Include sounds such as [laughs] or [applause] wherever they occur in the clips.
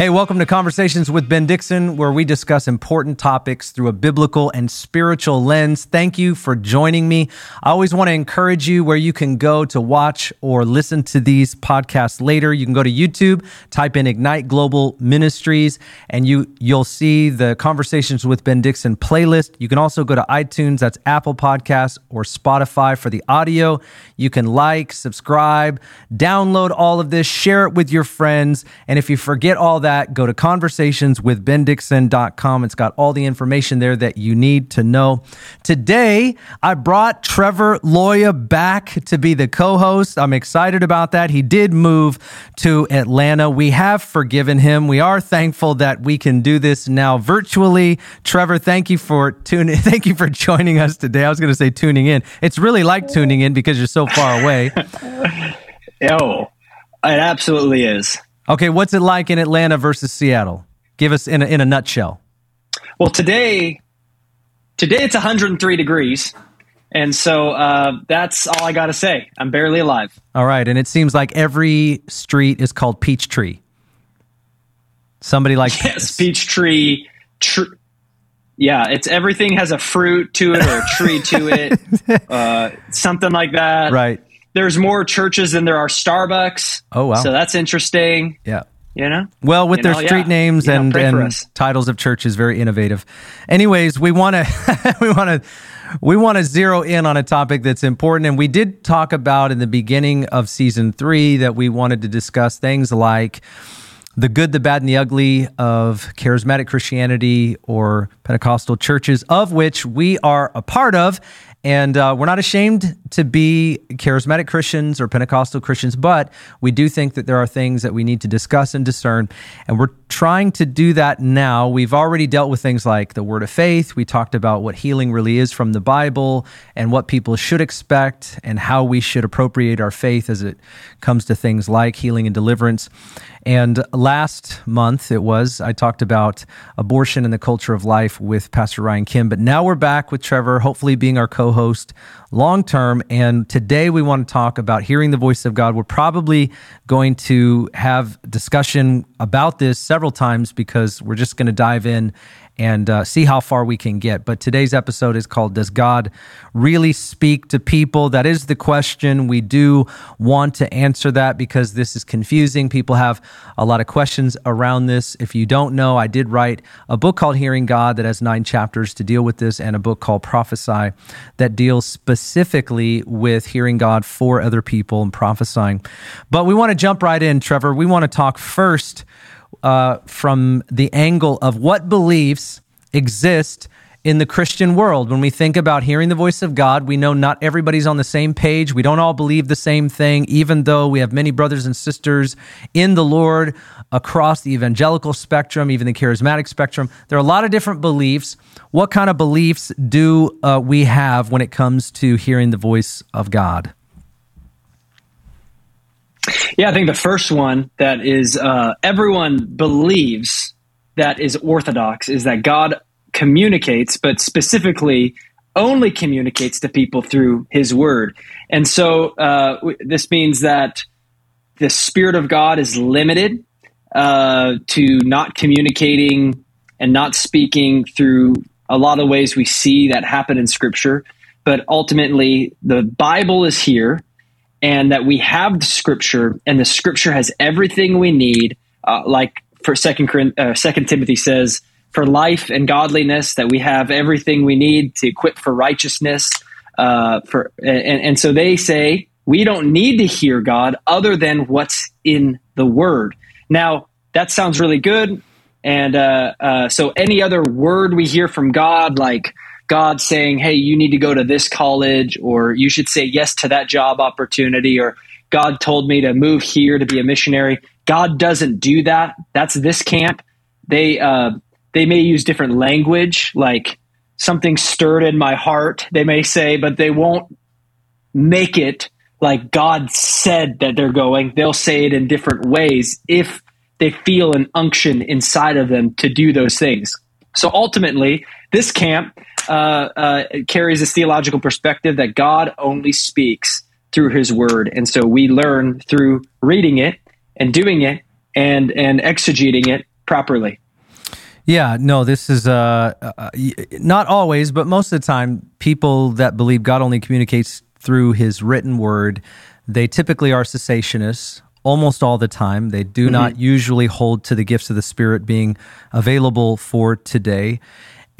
Hey, welcome to Conversations with Ben Dixon, where we discuss important topics through a biblical and spiritual lens. Thank you for joining me. I always want to encourage you where you can go to watch or listen to these podcasts later. You can go to YouTube, type in Ignite Global Ministries, and you you'll see the Conversations with Ben Dixon playlist. You can also go to iTunes, that's Apple Podcasts or Spotify for the audio. You can like, subscribe, download all of this, share it with your friends, and if you forget all that that, go to conversationswithbendixon.com. It's got all the information there that you need to know. Today, I brought Trevor Loya back to be the co host. I'm excited about that. He did move to Atlanta. We have forgiven him. We are thankful that we can do this now virtually. Trevor, thank you for tuning. [laughs] Thank you for joining us today. I was going to say tuning in. It's really like tuning in because you're so far away. [laughs] oh, it absolutely is. Okay, what's it like in Atlanta versus Seattle? Give us in a, in a nutshell. Well, today, today it's 103 degrees, and so uh, that's all I got to say. I'm barely alive. All right, and it seems like every street is called Peachtree. Somebody like [laughs] yes, Peachtree. Tr- yeah, it's everything has a fruit to it or a tree to it, [laughs] uh, something like that. Right there's more churches than there are Starbucks. Oh wow! So that's interesting. Yeah. You know? Well, with you their know, street yeah. names you and, know, and titles of churches, very innovative. Anyways, we want to [laughs] we want to we want to zero in on a topic that's important, and we did talk about in the beginning of season three that we wanted to discuss things like the good, the bad, and the ugly of charismatic Christianity or Pentecostal churches, of which we are a part of. And uh, we're not ashamed to be charismatic Christians or Pentecostal Christians, but we do think that there are things that we need to discuss and discern. And we're trying to do that now. We've already dealt with things like the word of faith. We talked about what healing really is from the Bible and what people should expect and how we should appropriate our faith as it comes to things like healing and deliverance. And last month it was, I talked about abortion and the culture of life with Pastor Ryan Kim. But now we're back with Trevor, hopefully being our co host long term. And today we want to talk about hearing the voice of God. We're probably going to have discussion about this several times because we're just going to dive in and uh, see how far we can get. But today's episode is called Does God Really Speak to People? That is the question. We do want to answer that because this is confusing. People have a lot of questions around this. If you don't know, I did write a book called Hearing God that has nine chapters to deal with this, and a book called Prophesy that deals specifically with hearing God for other people and prophesying. But we want to jump right in, Trevor. We want to talk first uh, from the angle of what beliefs exist in the Christian world. When we think about hearing the voice of God, we know not everybody's on the same page. We don't all believe the same thing, even though we have many brothers and sisters in the Lord across the evangelical spectrum, even the charismatic spectrum. There are a lot of different beliefs. What kind of beliefs do uh, we have when it comes to hearing the voice of God? Yeah, I think the first one that is uh, everyone believes that is orthodox is that God communicates, but specifically only communicates to people through His Word. And so uh, this means that the Spirit of God is limited uh, to not communicating and not speaking through a lot of ways we see that happen in Scripture. But ultimately, the Bible is here and that we have the scripture and the scripture has everything we need uh, like for second uh, second timothy says for life and godliness that we have everything we need to equip for righteousness uh, for and, and so they say we don't need to hear god other than what's in the word. Now that sounds really good and uh, uh, so any other word we hear from god like God saying, hey, you need to go to this college, or you should say yes to that job opportunity, or God told me to move here to be a missionary. God doesn't do that. That's this camp. They uh, they may use different language, like something stirred in my heart. They may say, but they won't make it like God said that they're going. They'll say it in different ways if they feel an unction inside of them to do those things. So ultimately, this camp uh, uh, carries this theological perspective that God only speaks through His Word, and so we learn through reading it and doing it and and exegeting it properly. Yeah, no, this is uh, uh, not always, but most of the time, people that believe God only communicates through his written word, they typically are cessationists almost all the time. They do mm-hmm. not usually hold to the gifts of the Spirit being available for today.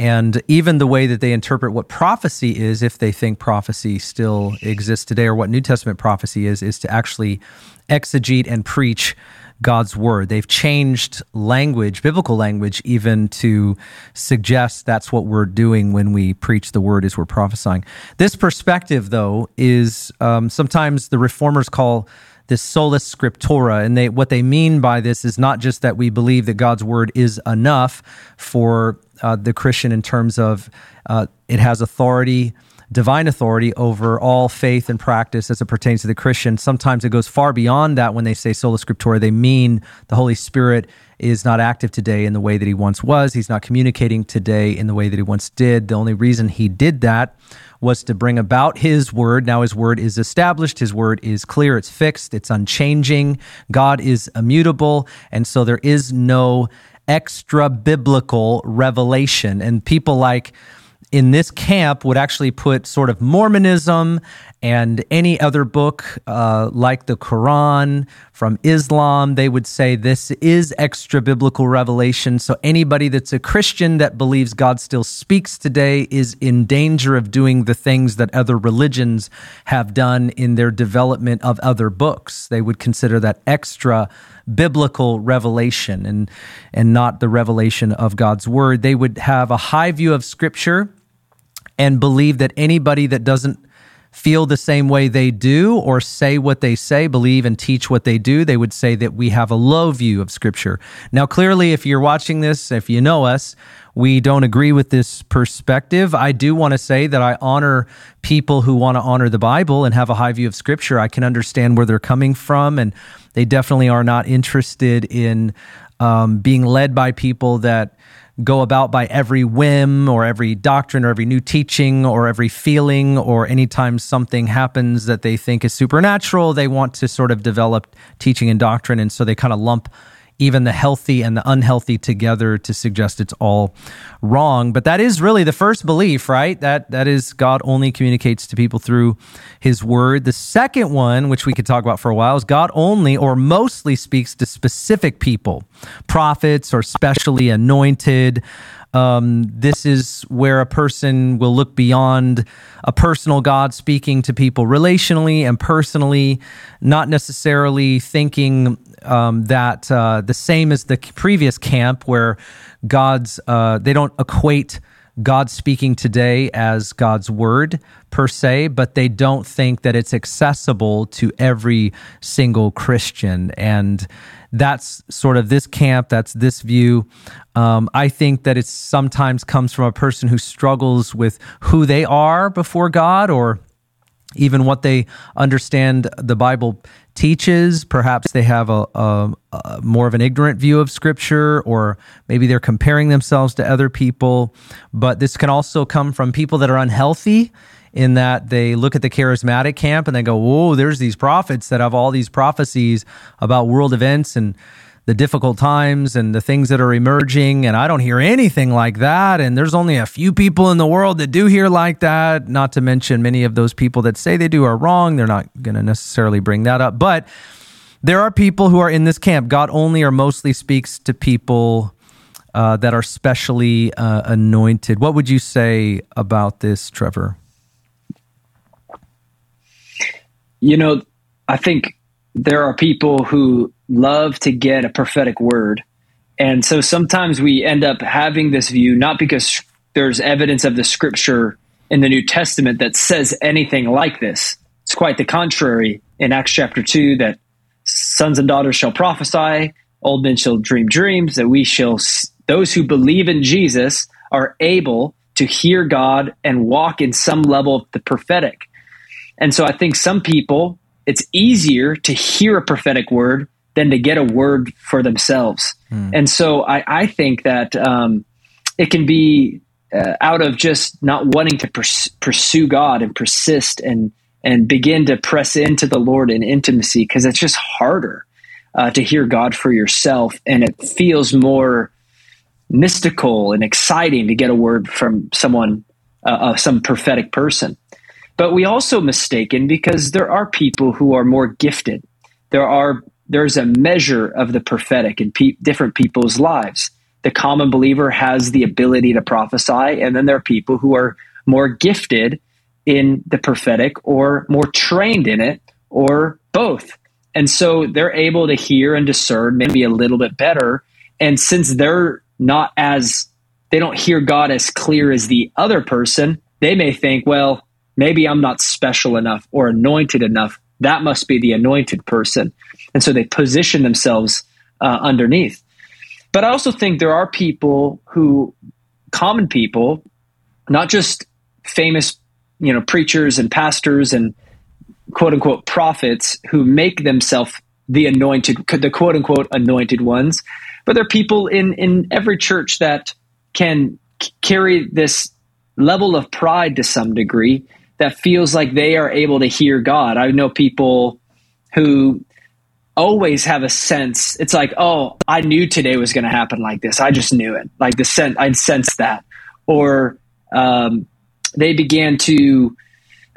And even the way that they interpret what prophecy is, if they think prophecy still exists today, or what New Testament prophecy is, is to actually exegete and preach God's word. They've changed language, biblical language, even to suggest that's what we're doing when we preach the word as we're prophesying. This perspective, though, is um, sometimes the reformers call this sola scriptura, and they what they mean by this is not just that we believe that God's word is enough for uh, the Christian in terms of uh, it has authority divine authority over all faith and practice as it pertains to the Christian. Sometimes it goes far beyond that when they say sola scriptura. They mean the Holy Spirit is not active today in the way that he once was. He's not communicating today in the way that he once did. The only reason he did that was to bring about his word. Now his word is established. His word is clear. It's fixed. It's unchanging. God is immutable. And so there is no extra biblical revelation. And people like, in this camp would actually put sort of Mormonism and any other book uh, like the Quran from Islam. They would say this is extra biblical revelation. So anybody that's a Christian that believes God still speaks today is in danger of doing the things that other religions have done in their development of other books. They would consider that extra biblical revelation and and not the revelation of God's word. They would have a high view of scripture and believe that anybody that doesn't feel the same way they do or say what they say, believe and teach what they do, they would say that we have a low view of Scripture. Now, clearly, if you're watching this, if you know us, we don't agree with this perspective. I do want to say that I honor people who want to honor the Bible and have a high view of Scripture. I can understand where they're coming from, and they definitely are not interested in um, being led by people that go about by every whim or every doctrine or every new teaching or every feeling or anytime something happens that they think is supernatural, they want to sort of develop teaching and doctrine. And so they kind of lump even the healthy and the unhealthy together to suggest it's all wrong. But that is really the first belief, right? That that is God only communicates to people through his word. The second one, which we could talk about for a while, is God only or mostly speaks to specific people, prophets or specially anointed. Um, this is where a person will look beyond a personal God speaking to people relationally and personally, not necessarily thinking um, that uh, the same as the previous camp where God's, uh, they don't equate God speaking today as God's word per se, but they don't think that it's accessible to every single Christian. And that's sort of this camp, that's this view. Um, I think that it sometimes comes from a person who struggles with who they are before God or even what they understand the Bible teaches. Perhaps they have a, a, a, more of an ignorant view of Scripture, or maybe they're comparing themselves to other people. But this can also come from people that are unhealthy in that they look at the charismatic camp and they go, Whoa, there's these prophets that have all these prophecies about world events and the difficult times and the things that are emerging. And I don't hear anything like that. And there's only a few people in the world that do hear like that. Not to mention many of those people that say they do are wrong. They're not going to necessarily bring that up. But there are people who are in this camp. God only or mostly speaks to people uh, that are specially uh, anointed. What would you say about this, Trevor? You know, I think there are people who love to get a prophetic word. And so sometimes we end up having this view, not because there's evidence of the scripture in the New Testament that says anything like this. It's quite the contrary in Acts chapter 2 that sons and daughters shall prophesy, old men shall dream dreams, that we shall, those who believe in Jesus are able to hear God and walk in some level of the prophetic. And so I think some people, it's easier to hear a prophetic word than to get a word for themselves. Mm. And so I, I think that um, it can be uh, out of just not wanting to pers- pursue God and persist and and begin to press into the Lord in intimacy because it's just harder. uh, to hear God for yourself, and it feels more mystical and exciting to get a word from someone, uh, uh, some prophetic person. But we also mistaken because there are people who are more gifted. There are there's a measure of the prophetic in pe- different people's lives. The common believer has the ability to prophesy, and then there are people who are more gifted in the prophetic or more trained in it or both. And so they're able to hear and discern maybe a little bit better. And since they're not as, they don't hear God as clear as the other person, they may think, well, maybe I'm not special enough or anointed enough. That must be the anointed person. And so they position themselves uh, underneath. But I also think there are people who, common people, not just famous, you know, preachers and pastors and quote unquote prophets who make themselves the anointed, the quote unquote anointed ones. But there are people in, in every church that can c- carry this level of pride to some degree that feels like they are able to hear God. I know people who always have a sense. It's like, oh, I knew today was going to happen like this. I just knew it. Like the sense, I'd sense that. Or um, they began to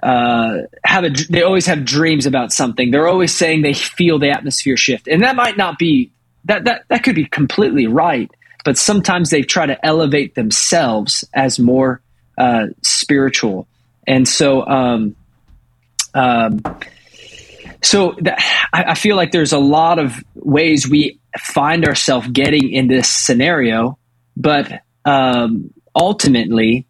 uh, have a. They always have dreams about something. They're always saying they feel the atmosphere shift, and that might not be that. That that could be completely right, but sometimes they try to elevate themselves as more uh, spiritual, and so. Um, um, so that, I, I feel like there's a lot of ways we find ourselves getting in this scenario, but um, ultimately,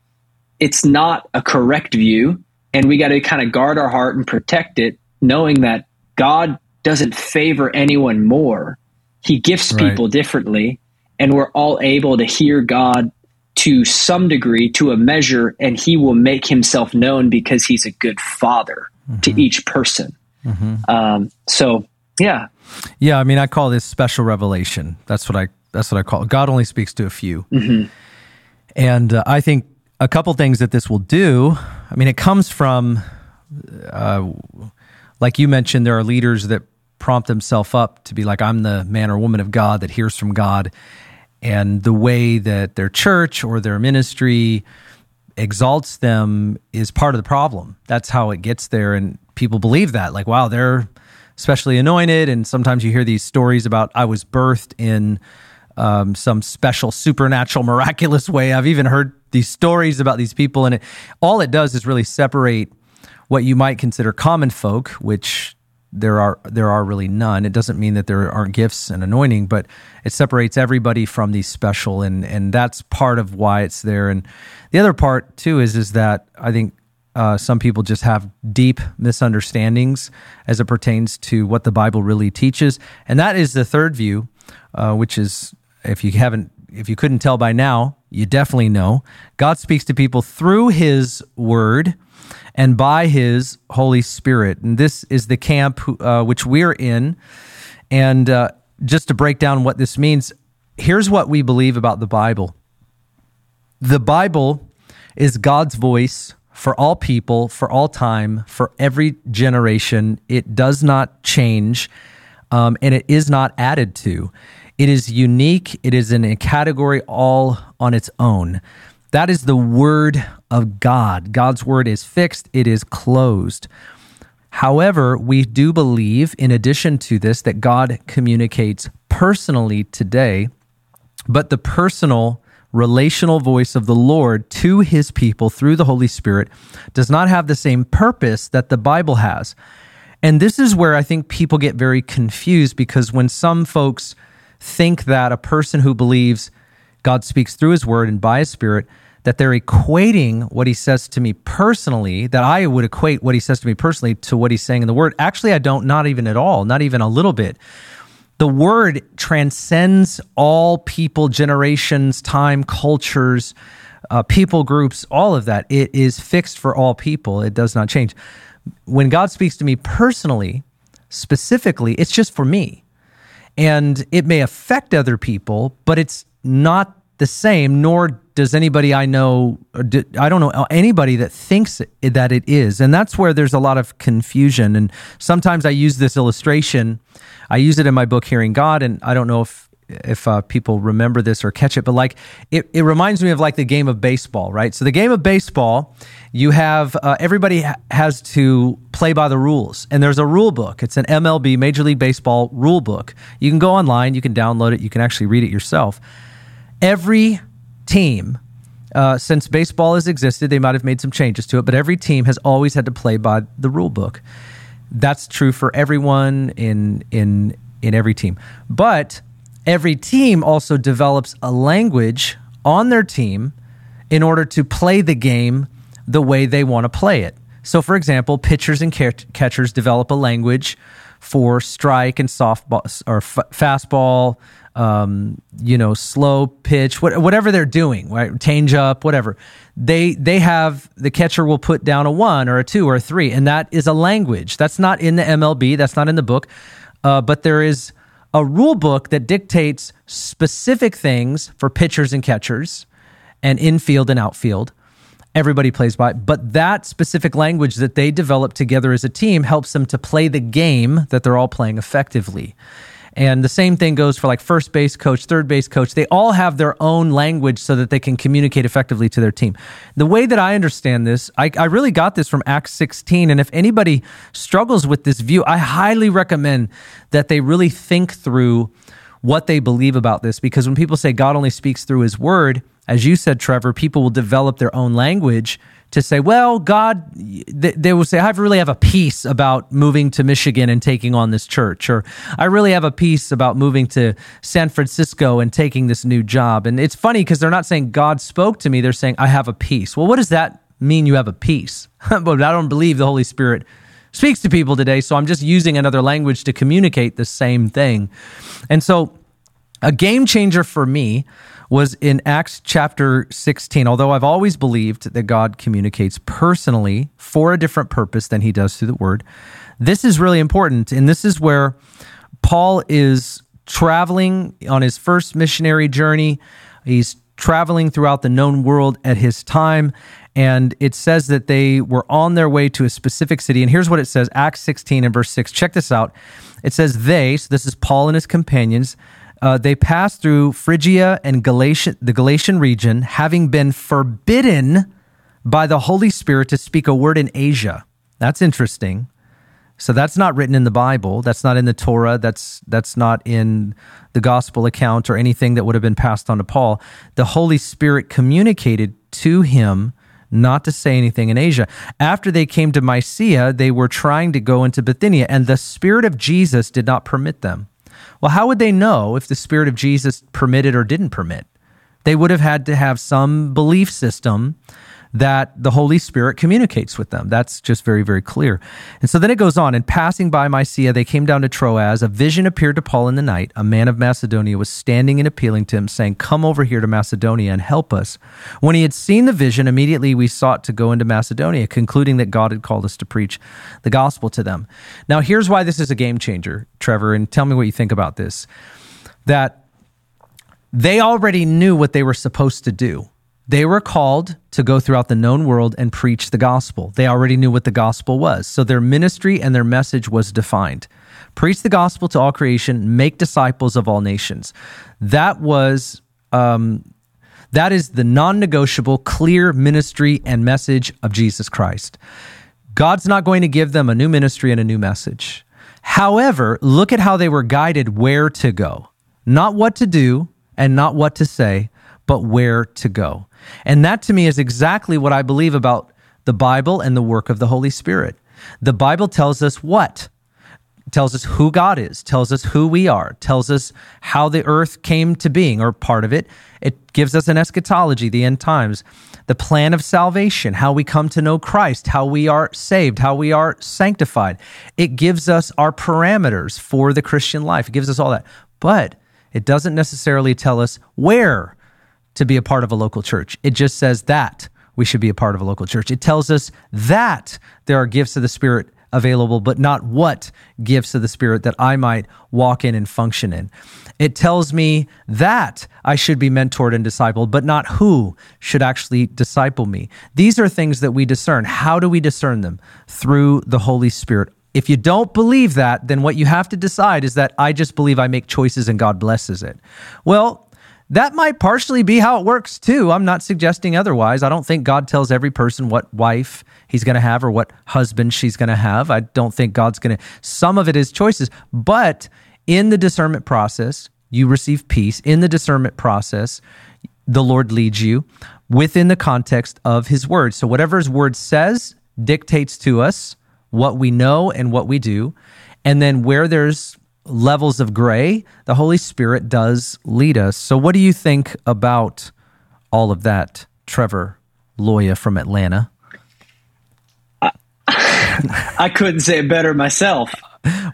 it's not a correct view, and we got to kind of guard our heart and protect it, knowing that God doesn't favor anyone more. He gifts right. people differently, and we're all able to hear God to some degree, to a measure, and He will make Himself known because He's a good Father mm-hmm. to each person. Mm-hmm. Um, so yeah, yeah. I mean, I call this special revelation. That's what I that's what I call it. God only speaks to a few, mm-hmm. and uh, I think a couple things that this will do. I mean, it comes from, uh, like you mentioned, there are leaders that prompt themselves up to be like, I'm the man or woman of God that hears from God. And the way that their church or their ministry exalts them is part of the problem. That's how it gets there. And people believe that, like, wow, they're especially anointed. And sometimes you hear these stories about I was birthed in um, some special, supernatural, [laughs] miraculous way. I've even heard these stories about these people, and it, all it does is really separate what you might consider common folk, which there are there are really none. It doesn't mean that there aren't gifts and anointing, but it separates everybody from these special, and and that's part of why it's there. And the other part too is is that I think uh, some people just have deep misunderstandings as it pertains to what the Bible really teaches, and that is the third view, uh, which is if you haven't if you couldn't tell by now, you definitely know God speaks to people through His Word and by His Holy Spirit, and this is the camp uh, which we're in. And uh, just to break down what this means, here's what we believe about the Bible. The Bible is God's voice for all people, for all time, for every generation. It does not change, um, and it is not added to. It is unique. It is in a category all on its own. That is the word of God. God's word is fixed, it is closed. However, we do believe, in addition to this, that God communicates personally today, but the personal relational voice of the Lord to his people through the Holy Spirit does not have the same purpose that the Bible has. And this is where I think people get very confused because when some folks think that a person who believes God speaks through his word and by his spirit, that they're equating what he says to me personally, that I would equate what he says to me personally to what he's saying in the word. Actually, I don't, not even at all, not even a little bit the word transcends all people, generations, time, cultures, uh, people groups, all of that. It is fixed for all people. It does not change. When God speaks to me personally, specifically, it's just for me. And it may affect other people, but it's not the same, nor does anybody I know, I don't know anybody that thinks that it is. And that's where there's a lot of confusion. And sometimes I use this illustration. I use it in my book, Hearing God. And I don't know if if uh, people remember this or catch it, but like it, it reminds me of like the game of baseball, right? So the game of baseball, you have uh, everybody ha- has to play by the rules, and there's a rule book. It's an MLB Major League Baseball rule book. You can go online, you can download it, you can actually read it yourself. Every team. Uh, since baseball has existed, they might have made some changes to it, but every team has always had to play by the rule book. That's true for everyone in in in every team. But every team also develops a language on their team in order to play the game the way they want to play it. So, for example, pitchers and catchers develop a language for strike and softball or f- fastball, um, you know, slow pitch, what, whatever they're doing, right? Change up, whatever. They they have the catcher will put down a one or a two or a three, and that is a language. That's not in the MLB. That's not in the book, uh, but there is a rule book that dictates specific things for pitchers and catchers and infield and outfield. Everybody plays by, but that specific language that they develop together as a team helps them to play the game that they're all playing effectively. And the same thing goes for like first base coach, third base coach. They all have their own language so that they can communicate effectively to their team. The way that I understand this, I, I really got this from Acts 16. And if anybody struggles with this view, I highly recommend that they really think through what they believe about this. Because when people say God only speaks through his word, as you said, Trevor, people will develop their own language to say, well, God, they will say, I really have a peace about moving to Michigan and taking on this church, or I really have a peace about moving to San Francisco and taking this new job. And it's funny because they're not saying God spoke to me, they're saying, I have a peace. Well, what does that mean you have a peace? [laughs] but I don't believe the Holy Spirit speaks to people today, so I'm just using another language to communicate the same thing. And so, a game changer for me was in Acts chapter 16. Although I've always believed that God communicates personally for a different purpose than he does through the word, this is really important. And this is where Paul is traveling on his first missionary journey. He's traveling throughout the known world at his time. And it says that they were on their way to a specific city. And here's what it says Acts 16 and verse 6. Check this out. It says, They, so this is Paul and his companions, uh, they passed through Phrygia and Galatia, the Galatian region, having been forbidden by the Holy Spirit to speak a word in Asia. That's interesting. So that's not written in the Bible. That's not in the Torah. That's that's not in the gospel account or anything that would have been passed on to Paul. The Holy Spirit communicated to him not to say anything in Asia. After they came to Mysia, they were trying to go into Bithynia, and the Spirit of Jesus did not permit them. Well, how would they know if the Spirit of Jesus permitted or didn't permit? They would have had to have some belief system that the Holy Spirit communicates with them. That's just very, very clear. And so then it goes on. And passing by Mysia, they came down to Troas. A vision appeared to Paul in the night. A man of Macedonia was standing and appealing to him, saying, Come over here to Macedonia and help us. When he had seen the vision, immediately we sought to go into Macedonia, concluding that God had called us to preach the gospel to them. Now, here's why this is a game changer, Trevor, and tell me what you think about this. That they already knew what they were supposed to do they were called to go throughout the known world and preach the gospel. They already knew what the gospel was. So their ministry and their message was defined. Preach the gospel to all creation, make disciples of all nations. That was um, that is the non-negotiable, clear ministry and message of Jesus Christ. God's not going to give them a new ministry and a new message. However, look at how they were guided where to go. Not what to do and not what to say, but where to go. And that to me is exactly what I believe about the Bible and the work of the Holy Spirit. The Bible tells us what? tells us who God is, tells us who we are, tells us how the earth came to being or part of it. It gives us an eschatology, the end times, the plan of salvation, how we come to know Christ, how we are saved, how we are sanctified. It gives us our parameters for the Christian life. It gives us all that. But it doesn't necessarily tell us where to be a part of a local church. It just says that we should be a part of a local church. It tells us that there are gifts of the Spirit available, but not what gifts of the Spirit that I might walk in and function in. It tells me that I should be mentored and discipled, but not who should actually disciple me. These are things that we discern. How do we discern them? Through the Holy Spirit. If you don't believe that, then what you have to decide is that I just believe I make choices and God blesses it. Well, that might partially be how it works too. I'm not suggesting otherwise. I don't think God tells every person what wife he's going to have or what husband she's going to have. I don't think God's going to. Some of it is choices, but in the discernment process, you receive peace. In the discernment process, the Lord leads you within the context of his word. So whatever his word says dictates to us what we know and what we do. And then where there's levels of gray, the Holy Spirit does lead us. So, what do you think about all of that, Trevor Loya from Atlanta? I couldn't say it better myself.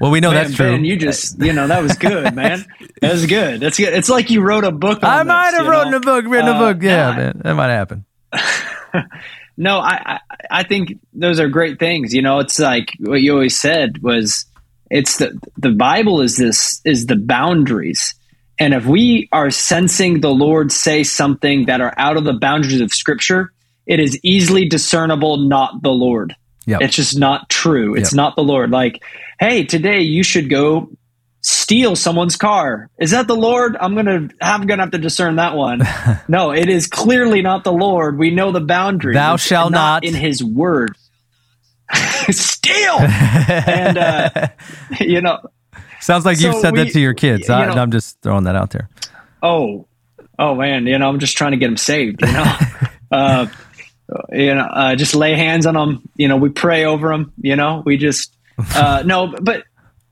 Well, we know man, that's true. And you just, you know, that was good, man. That was good. That's good. It's like you wrote a book. I might this, have written a book, written uh, a book. Yeah, man, that might happen. [laughs] no, I, I, I think those are great things. You know, it's like what you always said was it's the the Bible is this is the boundaries. And if we are sensing the Lord say something that are out of the boundaries of Scripture, it is easily discernible not the Lord. Yep. It's just not true. It's yep. not the Lord. Like, hey, today you should go steal someone's car. Is that the Lord? I'm gonna I'm gonna have to discern that one. [laughs] no, it is clearly not the Lord. We know the boundaries. Thou shalt not, not in His word. [laughs] steal and uh, [laughs] you know sounds like you've said we, that to your kids. you I, am just throwing that out there. Oh oh man you know i'm just trying to get them saved you know? [laughs] Uh, you know uh, just lay hands on them you know we pray over them you know? We just uh, [laughs] no but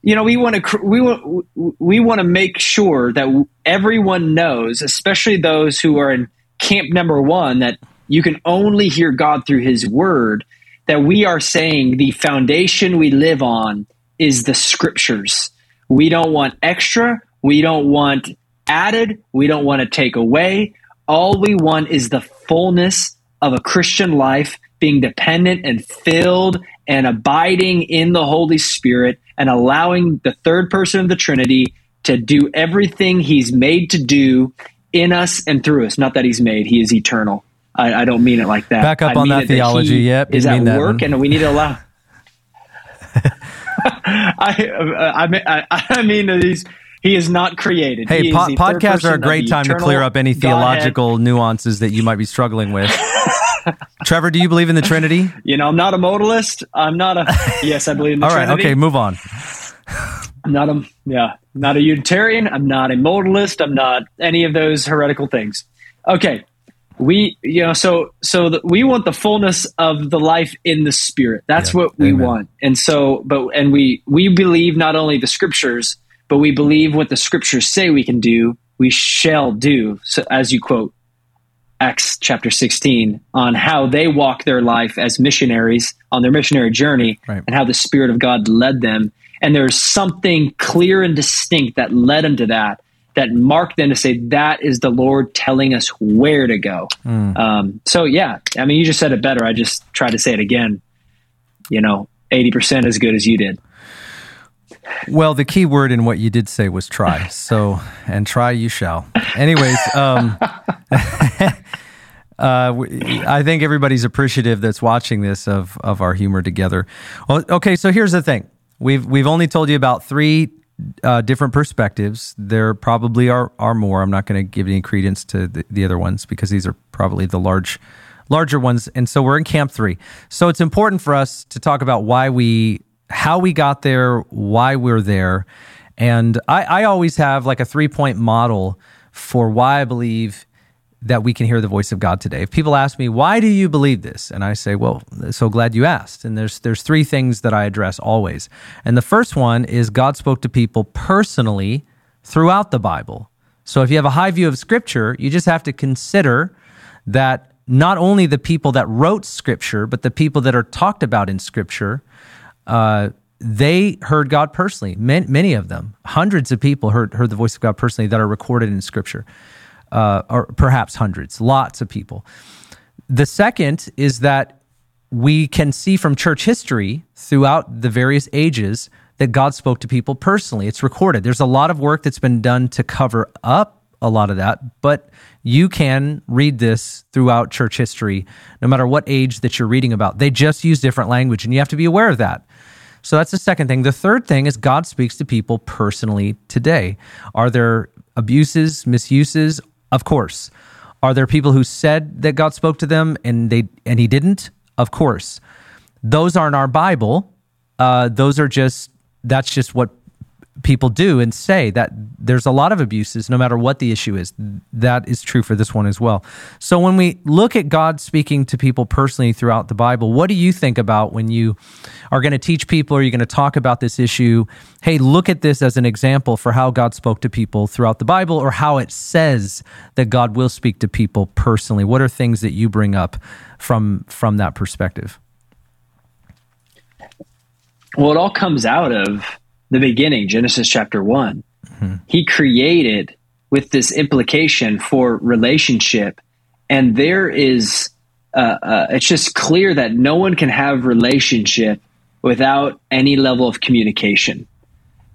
you know we want to we want we want to make sure that everyone knows especially those who are in camp number one that you can only hear god through his word that we are saying the foundation we live on is the scriptures. We don't want extra. We don't want added. We don't want to take away. All we want is the fullness of a Christian life being dependent and filled and abiding in the Holy Spirit and allowing the third person of the Trinity to do everything he's made to do in us and through us. Not that he's made, he is eternal. I, I don't mean it like that. Back up I on that theology. That yep, is at work, and we need to allow. [laughs] I, uh, I, I, I mean, he's he is not created. Hey, po- podcasts are a great time to clear up any theological Godhead. nuances that you might be struggling with. [laughs] Trevor, do you believe in the Trinity? You know, I'm not a modalist. I'm not a. Yes, I believe in the [laughs] All Trinity. right, okay, move on. I'm not a yeah, not a Unitarian. I'm not a modalist. I'm not any of those heretical things. Okay, we you know so so the, we want the fullness of the life in the spirit. That's yeah, what we amen. want. And so but and we we believe not only the scriptures but we believe what the scriptures say we can do we shall do. So as you quote acts chapter 16 on how they walk their life as missionaries on their missionary journey right. and how the spirit of god led them. And there's something clear and distinct that led them to that that mark them to say that is the Lord telling us where to go. Mm. Um, so yeah, I mean, you just said it better. I just tried to say it again. You know, eighty percent as good as you did. Well, the key word in what you did say was try. So, and try you shall. Anyways, um, [laughs] uh, I think everybody's appreciative that's watching this of of our humor together. Well, okay, so here's the thing. We've we've only told you about three uh, different perspectives. There probably are are more. I'm not going to give any credence to the, the, other ones because these are probably the large larger ones. And so we're in camp three. So it's important for us to talk about why we how we got there, why we're there. And I, I always have like a three point model for why I believe that we can hear the voice of God today. If people ask me, why do you believe this? And I say, well, so glad you asked. And there's, there's three things that I address always. And the first one is God spoke to people personally throughout the Bible. So if you have a high view of scripture, you just have to consider that not only the people that wrote scripture, but the people that are talked about in scripture, uh, they heard God personally. Many, many of them, hundreds of people heard, heard the voice of God personally that are recorded in scripture uh, or perhaps hundreds, lots of people. The second is that we can see from church history throughout the various ages that God spoke to people personally. It's recorded. There's a lot of work that's been done to cover up a lot of that, but you can read this throughout church history, no matter what age that you're reading about. They just use different language, and you have to be aware of that. So that's the second thing. The third thing is God speaks to people personally today. Are there abuses, misuses? Of course. Are there people who said that God spoke to them and they and he didn't? Of course. Those aren't our Bible. Uh, those are just that's just what people do and say that there's a lot of abuses no matter what the issue is that is true for this one as well. So when we look at god speaking to people personally throughout the bible what do you think about when you are going to teach people or you're going to talk about this issue? Hey look at this as an example for how god spoke to people throughout the bible or how it says that god will speak to people personally. What are things that you bring up from from that perspective? Well it all comes out of the beginning, Genesis chapter one. Mm-hmm. He created with this implication for relationship. And there is, uh, uh, it's just clear that no one can have relationship without any level of communication.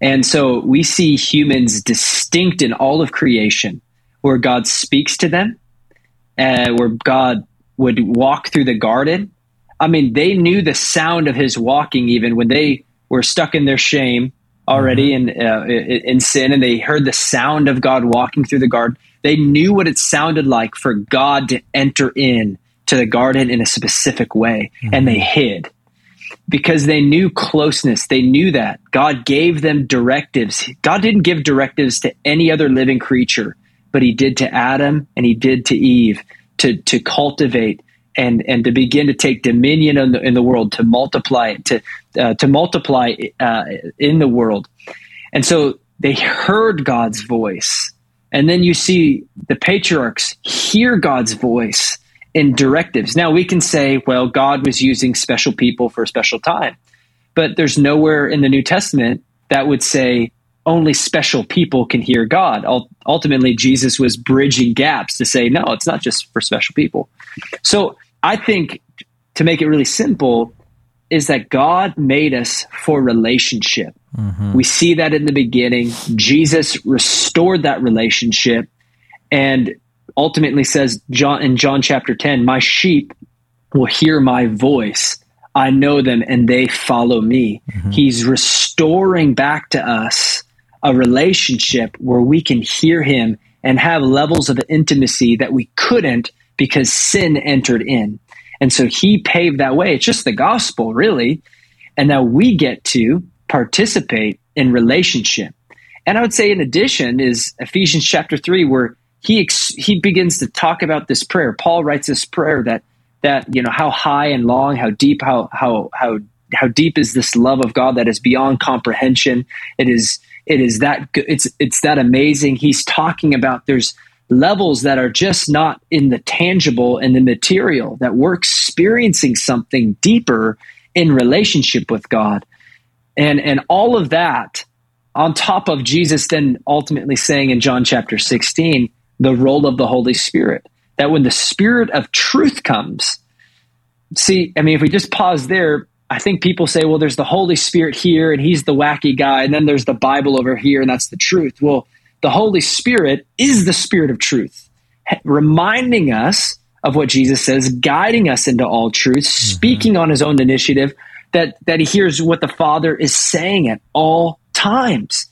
And so we see humans distinct in all of creation, where God speaks to them, uh, where God would walk through the garden. I mean, they knew the sound of his walking even when they were stuck in their shame already mm-hmm. in uh, in sin, and they heard the sound of God walking through the garden. They knew what it sounded like for God to enter in to the garden in a specific way, mm-hmm. and they hid because they knew closeness. They knew that God gave them directives. God didn't give directives to any other living creature, but He did to Adam and He did to Eve to to cultivate and and to begin to take dominion in the, in the world, to multiply it, to uh, to multiply uh, in the world. And so they heard God's voice, and then you see the patriarchs hear God's voice in directives. Now we can say, well, God was using special people for a special time, but there's nowhere in the New Testament that would say only special people can hear God. Ultimately, Jesus was bridging gaps to say, no, it's not just for special people. So I think to make it really simple is that God made us for relationship. Mm-hmm. We see that in the beginning. Jesus restored that relationship and ultimately says John in John chapter 10, my sheep will hear my voice. I know them and they follow me. Mm-hmm. He's restoring back to us a relationship where we can hear him and have levels of intimacy that we couldn't because sin entered in. And so he paved that way. It's just the gospel, really. And now we get to participate in relationship. And I would say, in addition, is Ephesians chapter three, where he ex- he begins to talk about this prayer. Paul writes this prayer that that you know how high and long, how deep, how how how how deep is this love of God that is beyond comprehension. It is it is that it's it's that amazing. He's talking about there's levels that are just not in the tangible and the material, that we're experiencing something deeper in relationship with God. And, and all of that on top of Jesus then ultimately saying in John chapter 16, the role of the Holy Spirit. That when the Spirit of truth comes, see, I mean, if we just pause there, I think people say, well, there's the Holy Spirit here and he's the wacky guy, and then there's the Bible over here and that's the truth. Well, the Holy Spirit is the Spirit of truth, reminding us of what Jesus says, guiding us into all truth, mm-hmm. speaking on his own initiative, that, that he hears what the Father is saying at all times.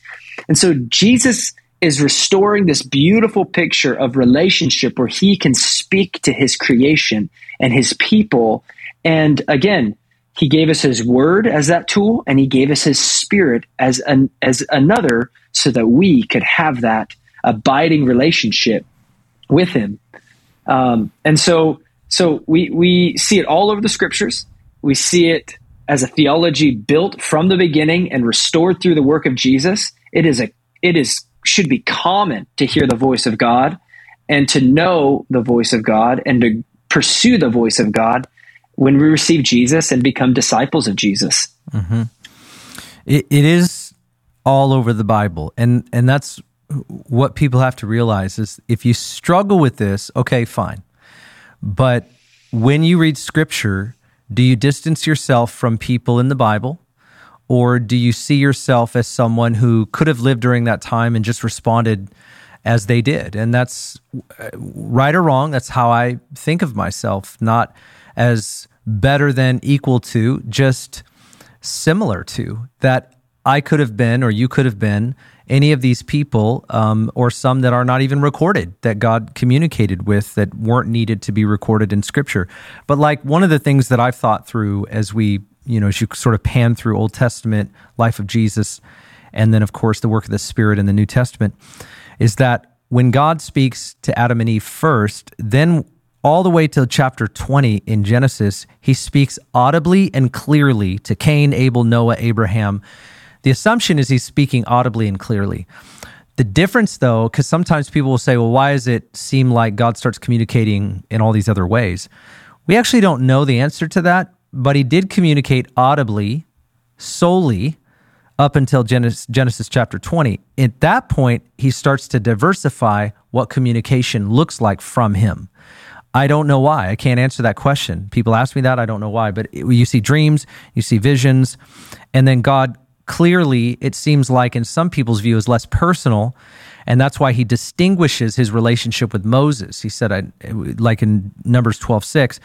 And so Jesus is restoring this beautiful picture of relationship where he can speak to his creation and his people. And again, he gave us his word as that tool and he gave us his spirit as an as another so that we could have that abiding relationship with him um, and so so we we see it all over the scriptures we see it as a theology built from the beginning and restored through the work of jesus it is a it is should be common to hear the voice of god and to know the voice of god and to pursue the voice of god when we receive Jesus and become disciples of Jesus. Mm-hmm. It, it is all over the Bible, and and that's what people have to realize is if you struggle with this, okay, fine, but when you read Scripture, Do you distance yourself from people in the Bible? Or do you see yourself as someone who could have lived during that time and just responded as they did? And that's uh, right or wrong. That's how I think of myself, not as better than, equal to, just similar to. That I could have been, or you could have been, any of these people, um, or some that are not even recorded that God communicated with that weren't needed to be recorded in Scripture. But like one of the things that I've thought through as we you know, as you sort of pan through Old Testament life of Jesus, and then of course the work of the Spirit in the New Testament, is that when God speaks to Adam and Eve first, then all the way till chapter 20 in Genesis, he speaks audibly and clearly to Cain, Abel, Noah, Abraham. The assumption is he's speaking audibly and clearly. The difference, though, because sometimes people will say, well, why does it seem like God starts communicating in all these other ways? We actually don't know the answer to that but he did communicate audibly solely up until Genesis, Genesis, chapter 20. At that point, he starts to diversify what communication looks like from him. I don't know why. I can't answer that question. People ask me that. I don't know why. But you see dreams, you see visions, and then God clearly, it seems like in some people's view, is less personal. And that's why he distinguishes his relationship with Moses. He said, I, like in Numbers 12 6,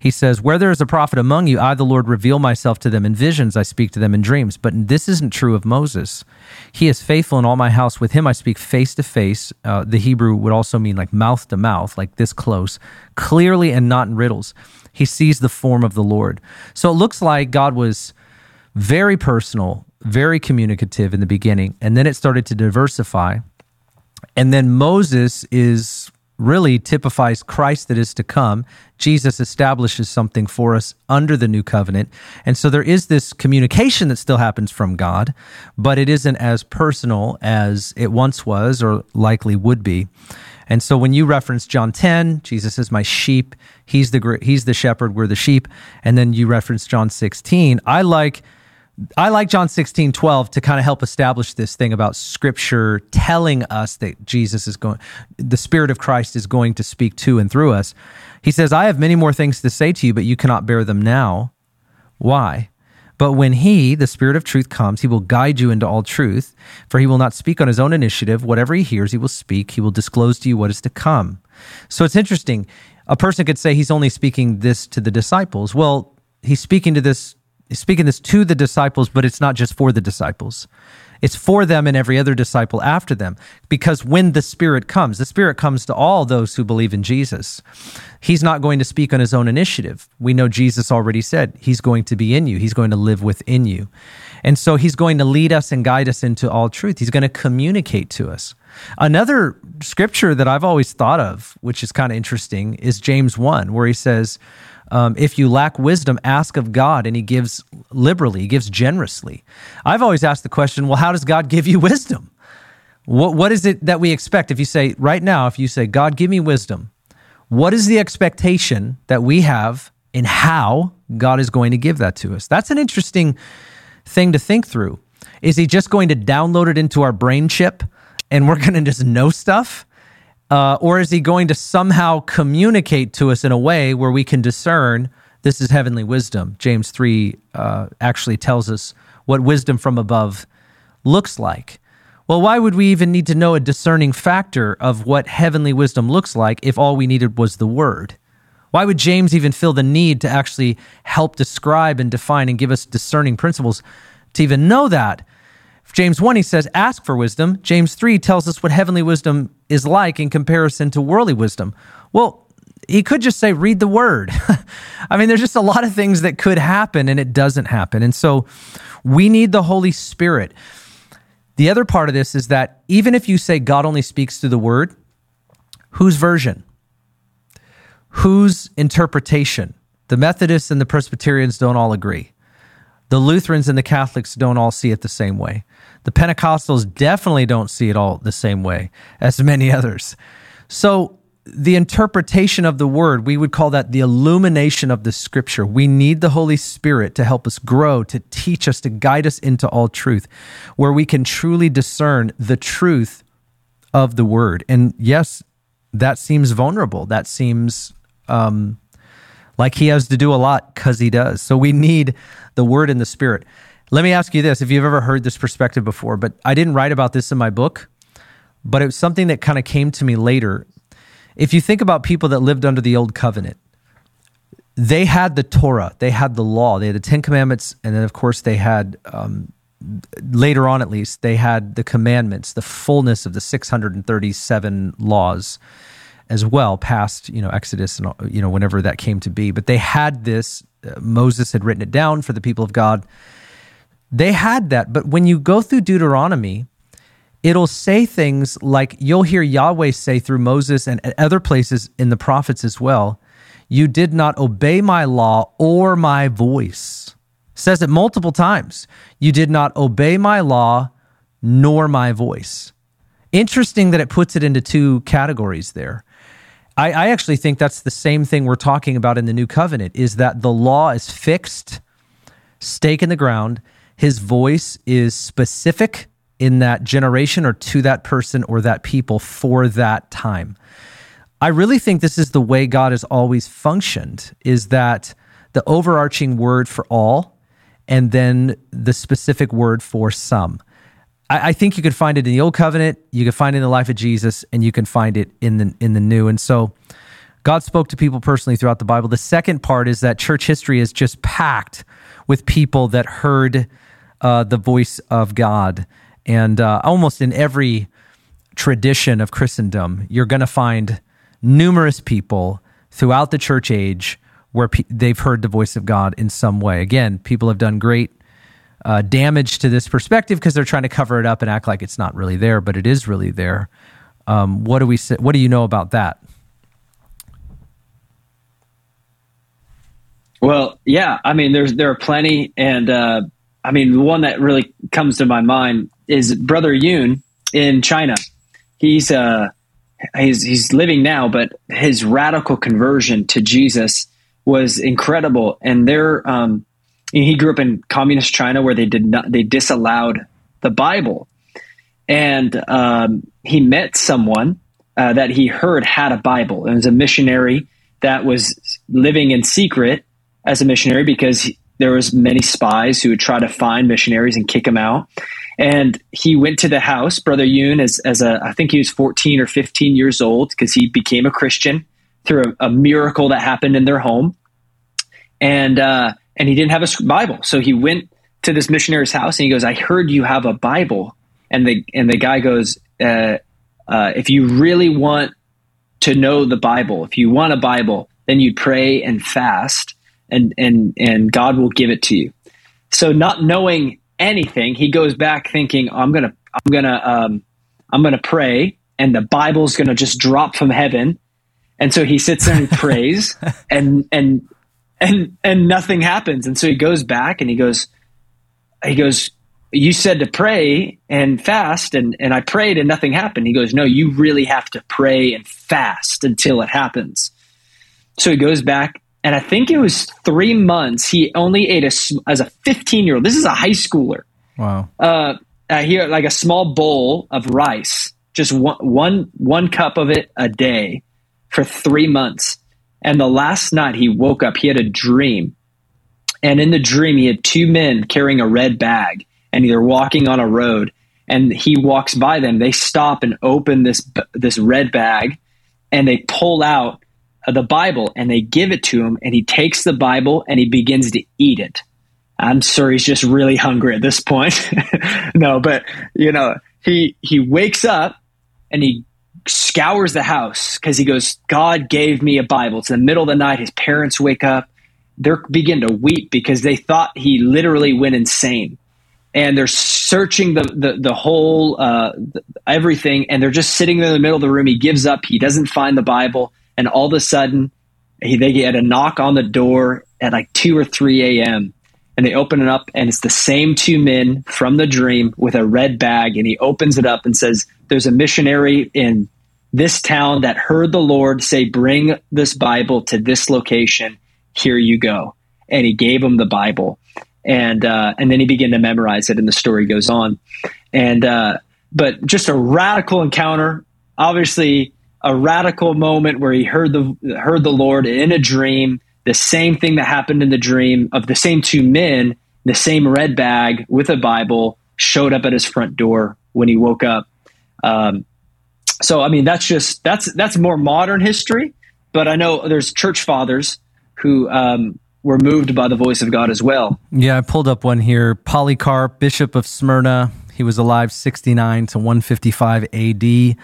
he says, Where there is a prophet among you, I, the Lord, reveal myself to them in visions. I speak to them in dreams. But this isn't true of Moses. He is faithful in all my house. With him, I speak face to face. Uh, the Hebrew would also mean like mouth to mouth, like this close, clearly and not in riddles. He sees the form of the Lord. So it looks like God was very personal, very communicative in the beginning, and then it started to diversify. And then Moses is really typifies Christ that is to come. Jesus establishes something for us under the new covenant. And so there is this communication that still happens from God, but it isn't as personal as it once was or likely would be. And so when you reference John 10, Jesus is my sheep, he's the he's the shepherd, we're the sheep, and then you reference John 16, I like I like John 16, 12 to kind of help establish this thing about scripture telling us that Jesus is going, the Spirit of Christ is going to speak to and through us. He says, I have many more things to say to you, but you cannot bear them now. Why? But when he, the Spirit of truth, comes, he will guide you into all truth, for he will not speak on his own initiative. Whatever he hears, he will speak. He will disclose to you what is to come. So it's interesting. A person could say he's only speaking this to the disciples. Well, he's speaking to this speaking this to the disciples, but it's not just for the disciples. It's for them and every other disciple after them. Because when the Spirit comes, the Spirit comes to all those who believe in Jesus. He's not going to speak on his own initiative. We know Jesus already said he's going to be in you, he's going to live within you. And so he's going to lead us and guide us into all truth. He's going to communicate to us. Another scripture that I've always thought of, which is kind of interesting, is James 1, where he says, um, if you lack wisdom, ask of God, and He gives liberally, He gives generously. I've always asked the question well, how does God give you wisdom? What, what is it that we expect? If you say, right now, if you say, God, give me wisdom, what is the expectation that we have in how God is going to give that to us? That's an interesting thing to think through. Is He just going to download it into our brain chip and we're going to just know stuff? Uh, or is he going to somehow communicate to us in a way where we can discern this is heavenly wisdom? James 3 uh, actually tells us what wisdom from above looks like. Well, why would we even need to know a discerning factor of what heavenly wisdom looks like if all we needed was the word? Why would James even feel the need to actually help describe and define and give us discerning principles to even know that? James 1, he says, ask for wisdom. James 3 tells us what heavenly wisdom is like in comparison to worldly wisdom. Well, he could just say, read the word. [laughs] I mean, there's just a lot of things that could happen and it doesn't happen. And so we need the Holy Spirit. The other part of this is that even if you say God only speaks through the word, whose version? Whose interpretation? The Methodists and the Presbyterians don't all agree. The Lutherans and the Catholics don't all see it the same way. The Pentecostals definitely don't see it all the same way as many others. So, the interpretation of the word, we would call that the illumination of the scripture. We need the Holy Spirit to help us grow, to teach us, to guide us into all truth, where we can truly discern the truth of the word. And yes, that seems vulnerable. That seems um, like he has to do a lot because he does. So we need the word and the spirit. Let me ask you this if you've ever heard this perspective before, but I didn't write about this in my book, but it was something that kind of came to me later. If you think about people that lived under the old covenant, they had the Torah, they had the law, they had the Ten Commandments, and then, of course, they had, um, later on at least, they had the commandments, the fullness of the 637 laws as well past you know exodus and you know whenever that came to be but they had this uh, moses had written it down for the people of god they had that but when you go through deuteronomy it'll say things like you'll hear yahweh say through moses and other places in the prophets as well you did not obey my law or my voice. Says it multiple times. You did not obey my law nor my voice. Interesting that it puts it into two categories there. I, I actually think that's the same thing we're talking about in the new covenant is that the law is fixed, stake in the ground. His voice is specific in that generation or to that person or that people for that time. I really think this is the way God has always functioned is that the overarching word for all and then the specific word for some. I, I, think you could find it in the old covenant, you can find it in the life of Jesus, and you can find it in the in the new. And so God spoke to people personally throughout the Bible. The second part is that church history is just packed with people that heard uh, the voice of God. And uh, almost in every tradition of Christendom, you're going to find numerous people throughout the church age where pe- they've heard the voice of God in some way. Again, people have done great uh, damage to this perspective because they're trying to cover it up and act like it's not really there, but it is really there. Um, what do we say, What do you know about that? Well, yeah, I mean, there's there are plenty, and uh, I mean, the one that really comes to my mind is Brother Yun in China. He's uh, he's he's living now, but his radical conversion to Jesus was incredible, and they're um, he grew up in communist China where they did not they disallowed the Bible, and um, he met someone uh, that he heard had a Bible. It was a missionary that was living in secret as a missionary because he, there was many spies who would try to find missionaries and kick them out. And he went to the house, Brother Yun, as, as a, I think he was 14 or 15 years old because he became a Christian through a, a, miracle that happened in their home. And uh, and he didn't have a Bible. So he went to this missionary's house and he goes, "I heard you have a Bible." And the and the guy goes, uh, uh, "If you really want to know the Bible, if you want a Bible, then you pray and fast, and and and God will give it to you." So not knowing anything, he goes back thinking, "I'm gonna I'm gonna um, I'm gonna pray, and the Bible's gonna just drop from heaven." And so he sits there and prays, [laughs] and and and and nothing happens and so he goes back and he goes he goes you said to pray and fast and and I prayed and nothing happened he goes no you really have to pray and fast until it happens so he goes back and I think it was 3 months he only ate a as a 15 year old this is a high schooler wow uh, uh here like a small bowl of rice just one one one cup of it a day for 3 months and the last night he woke up, he had a dream. And in the dream, he had two men carrying a red bag and they're walking on a road. And he walks by them. They stop and open this, this red bag and they pull out the Bible and they give it to him. And he takes the Bible and he begins to eat it. I'm sure he's just really hungry at this point. [laughs] no, but you know, he he wakes up and he scours the house because he goes, God gave me a Bible. It's the middle of the night. His parents wake up. They begin to weep because they thought he literally went insane. And they're searching the the, the whole uh, everything, and they're just sitting there in the middle of the room. He gives up. He doesn't find the Bible, and all of a sudden, he, they get a knock on the door at like two or three a.m. And they open it up, and it's the same two men from the dream with a red bag. And he opens it up and says, "There's a missionary in this town that heard the Lord say, Bring this Bible to this location. Here you go. And he gave him the Bible. And uh, and then he began to memorize it, and the story goes on. And uh, but just a radical encounter, obviously a radical moment where he heard the heard the Lord in a dream. the same thing that happened in the dream of the same two men, the same red bag with a Bible showed up at his front door when he woke up. Um, so, I mean, that's just that's that's more modern history. But I know there's church fathers who um, were moved by the voice of God as well. Yeah, I pulled up one here. Polycarp, Bishop of Smyrna. He was alive 69 to 155 AD.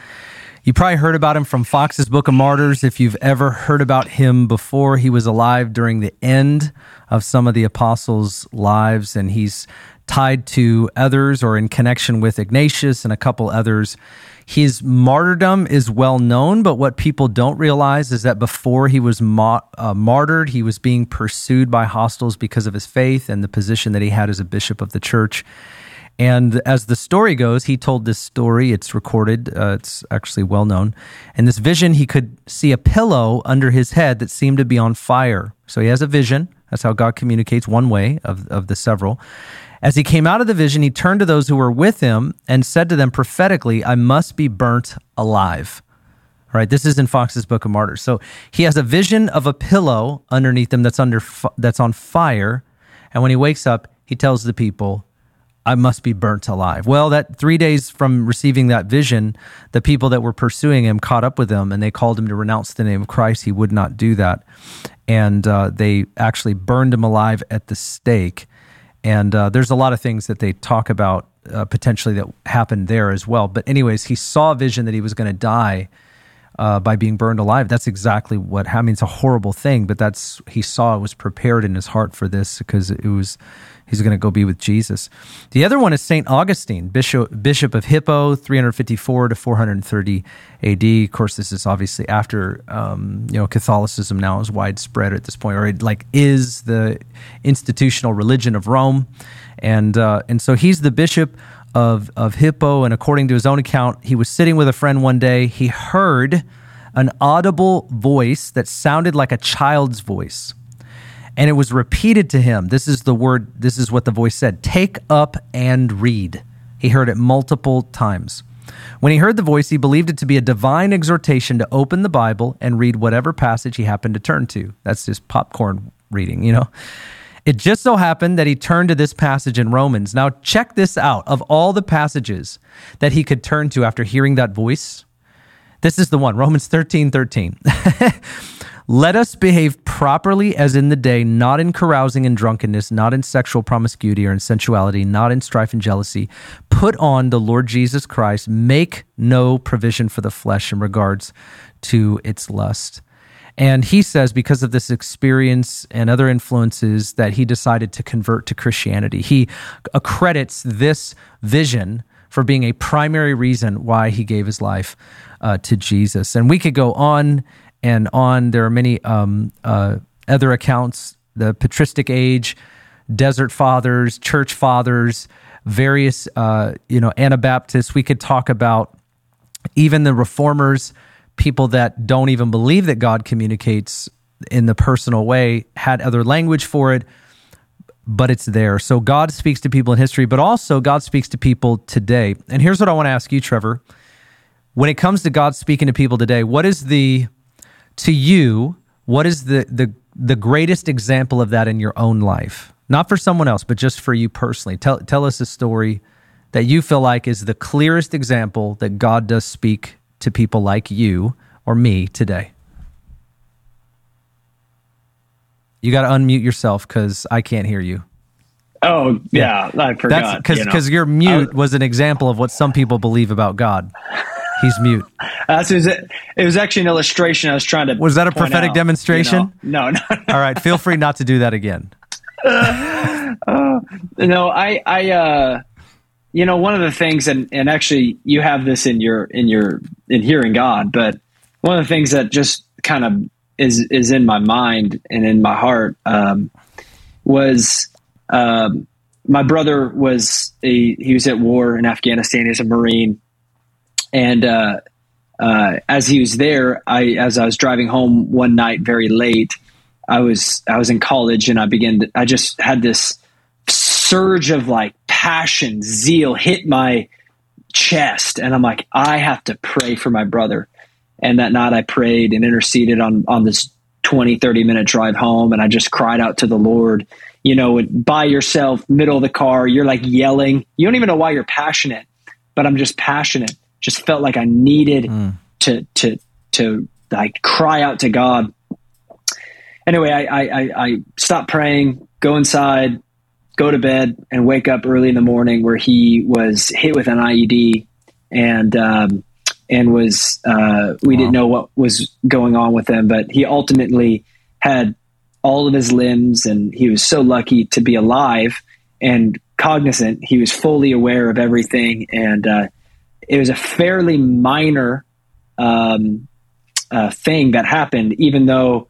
You probably heard about him from Foxe's Book of Martyrs. If you've ever heard about him before, he was alive during the end of some of the apostles' lives, and he's tied to others or in connection with Ignatius and a couple others. His martyrdom is well known, but what people don't realize is that before he was ma- uh, martyred, he was being pursued by hostiles because of his faith and the position that he had as a bishop of the church. And as the story goes, he told this story. It's recorded, uh, it's actually well known. In this vision, he could see a pillow under his head that seemed to be on fire. So he has a vision. That's how God communicates one way of, of the several. As he came out of the vision, he turned to those who were with him and said to them prophetically, I must be burnt alive. All right, this is in Foxe's Book of Martyrs. So he has a vision of a pillow underneath him that's under that's on fire, and when he wakes up, he tells the people, "I must be burnt alive." Well, that 3 days from receiving that vision, the people that were pursuing him caught up with him and they called him to renounce the name of Christ. He would not do that. And uh, they actually burned him alive at the stake. And uh, there's a lot of things that they talk about uh, potentially that happened there as well. But, anyways, he saw a vision that he was going to die uh, by being burned alive. That's exactly what happened. It's a horrible thing, but that's he saw. It was prepared in his heart for this because it was he's going to go be with Jesus. The other one is Saint Augustine, bishop bishop of Hippo, 354 to 430 A.D. Of course, this is obviously after um, you know Catholicism now is widespread at this point, or it like is the institutional religion of Rome, and uh, and so he's the bishop of of Hippo, and according to his own account, he was sitting with a friend one day. He heard an audible voice that sounded like a child's voice and it was repeated to him. This is the word, this is what the voice said take up and read. He heard it multiple times. When he heard the voice, he believed it to be a divine exhortation to open the Bible and read whatever passage he happened to turn to. That's just popcorn reading, you know? It just so happened that he turned to this passage in Romans. Now, check this out. Of all the passages that he could turn to after hearing that voice, this is the one Romans 13 13. [laughs] Let us behave properly as in the day, not in carousing and drunkenness, not in sexual promiscuity or in sensuality, not in strife and jealousy. Put on the Lord Jesus Christ. Make no provision for the flesh in regards to its lust. And he says, because of this experience and other influences, that he decided to convert to Christianity. He accredits this vision for being a primary reason why he gave his life uh, to Jesus. And we could go on and on. There are many um, uh, other accounts, the patristic age, desert fathers, church fathers, various, uh, you know, Anabaptists. We could talk about even the reformers, people that don't even believe that God communicates in the personal way, had other language for it, but it's there. So God speaks to people in history, but also God speaks to people today. And here's what I want to ask you, Trevor. When it comes to God speaking to people today, what is the to you, what is the, the, the greatest example of that in your own life? Not for someone else, but just for you personally. Tell, tell us a story that you feel like is the clearest example that God does speak to people like you or me today. You got to unmute yourself because I can't hear you. Oh yeah, yeah. I forgot. Because you your mute was an example of what some people believe about God. He's mute. Uh, so it, it was actually an illustration I was trying to. Was that a prophetic out, demonstration? You know? No, no. All right, feel free not to do that again. Uh, [laughs] uh, no, I, I, uh, you know, one of the things, and and actually, you have this in your in your in hearing God, but one of the things that just kind of is is in my mind and in my heart um, was. Um, my brother was a he was at war in Afghanistan. He's a Marine, and uh, uh, as he was there, I as I was driving home one night very late, I was I was in college and I began to, I just had this surge of like passion, zeal hit my chest, and I'm like, I have to pray for my brother. And that night I prayed and interceded on on this 20, 30 minute drive home and I just cried out to the Lord. You know, by yourself, middle of the car, you're like yelling. You don't even know why you're passionate, but I'm just passionate. Just felt like I needed mm. to to to like cry out to God. Anyway, I, I I stopped praying, go inside, go to bed, and wake up early in the morning where he was hit with an IED and um, and was uh, we wow. didn't know what was going on with him, but he ultimately had all of his limbs, and he was so lucky to be alive and cognizant. He was fully aware of everything, and uh, it was a fairly minor um, uh, thing that happened, even though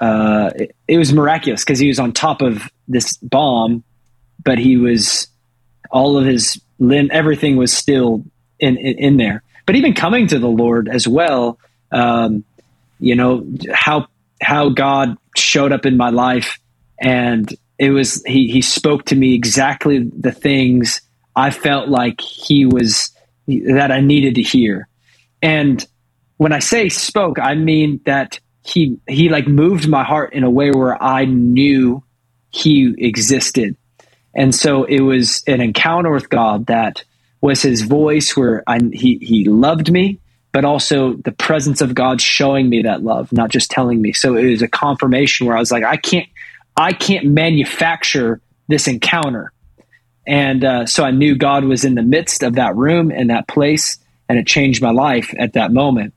uh, it, it was miraculous because he was on top of this bomb, but he was all of his limb, everything was still in, in, in there. But even coming to the Lord as well, um, you know how how God showed up in my life, and it was he he spoke to me exactly the things I felt like he was that I needed to hear, and when I say spoke, I mean that he he like moved my heart in a way where I knew he existed. And so it was an encounter with God that was his voice where I, he, he loved me, but also the presence of God showing me that love, not just telling me. So it was a confirmation where I was like, I can't, I can't manufacture this encounter. And uh, so I knew God was in the midst of that room and that place, and it changed my life at that moment.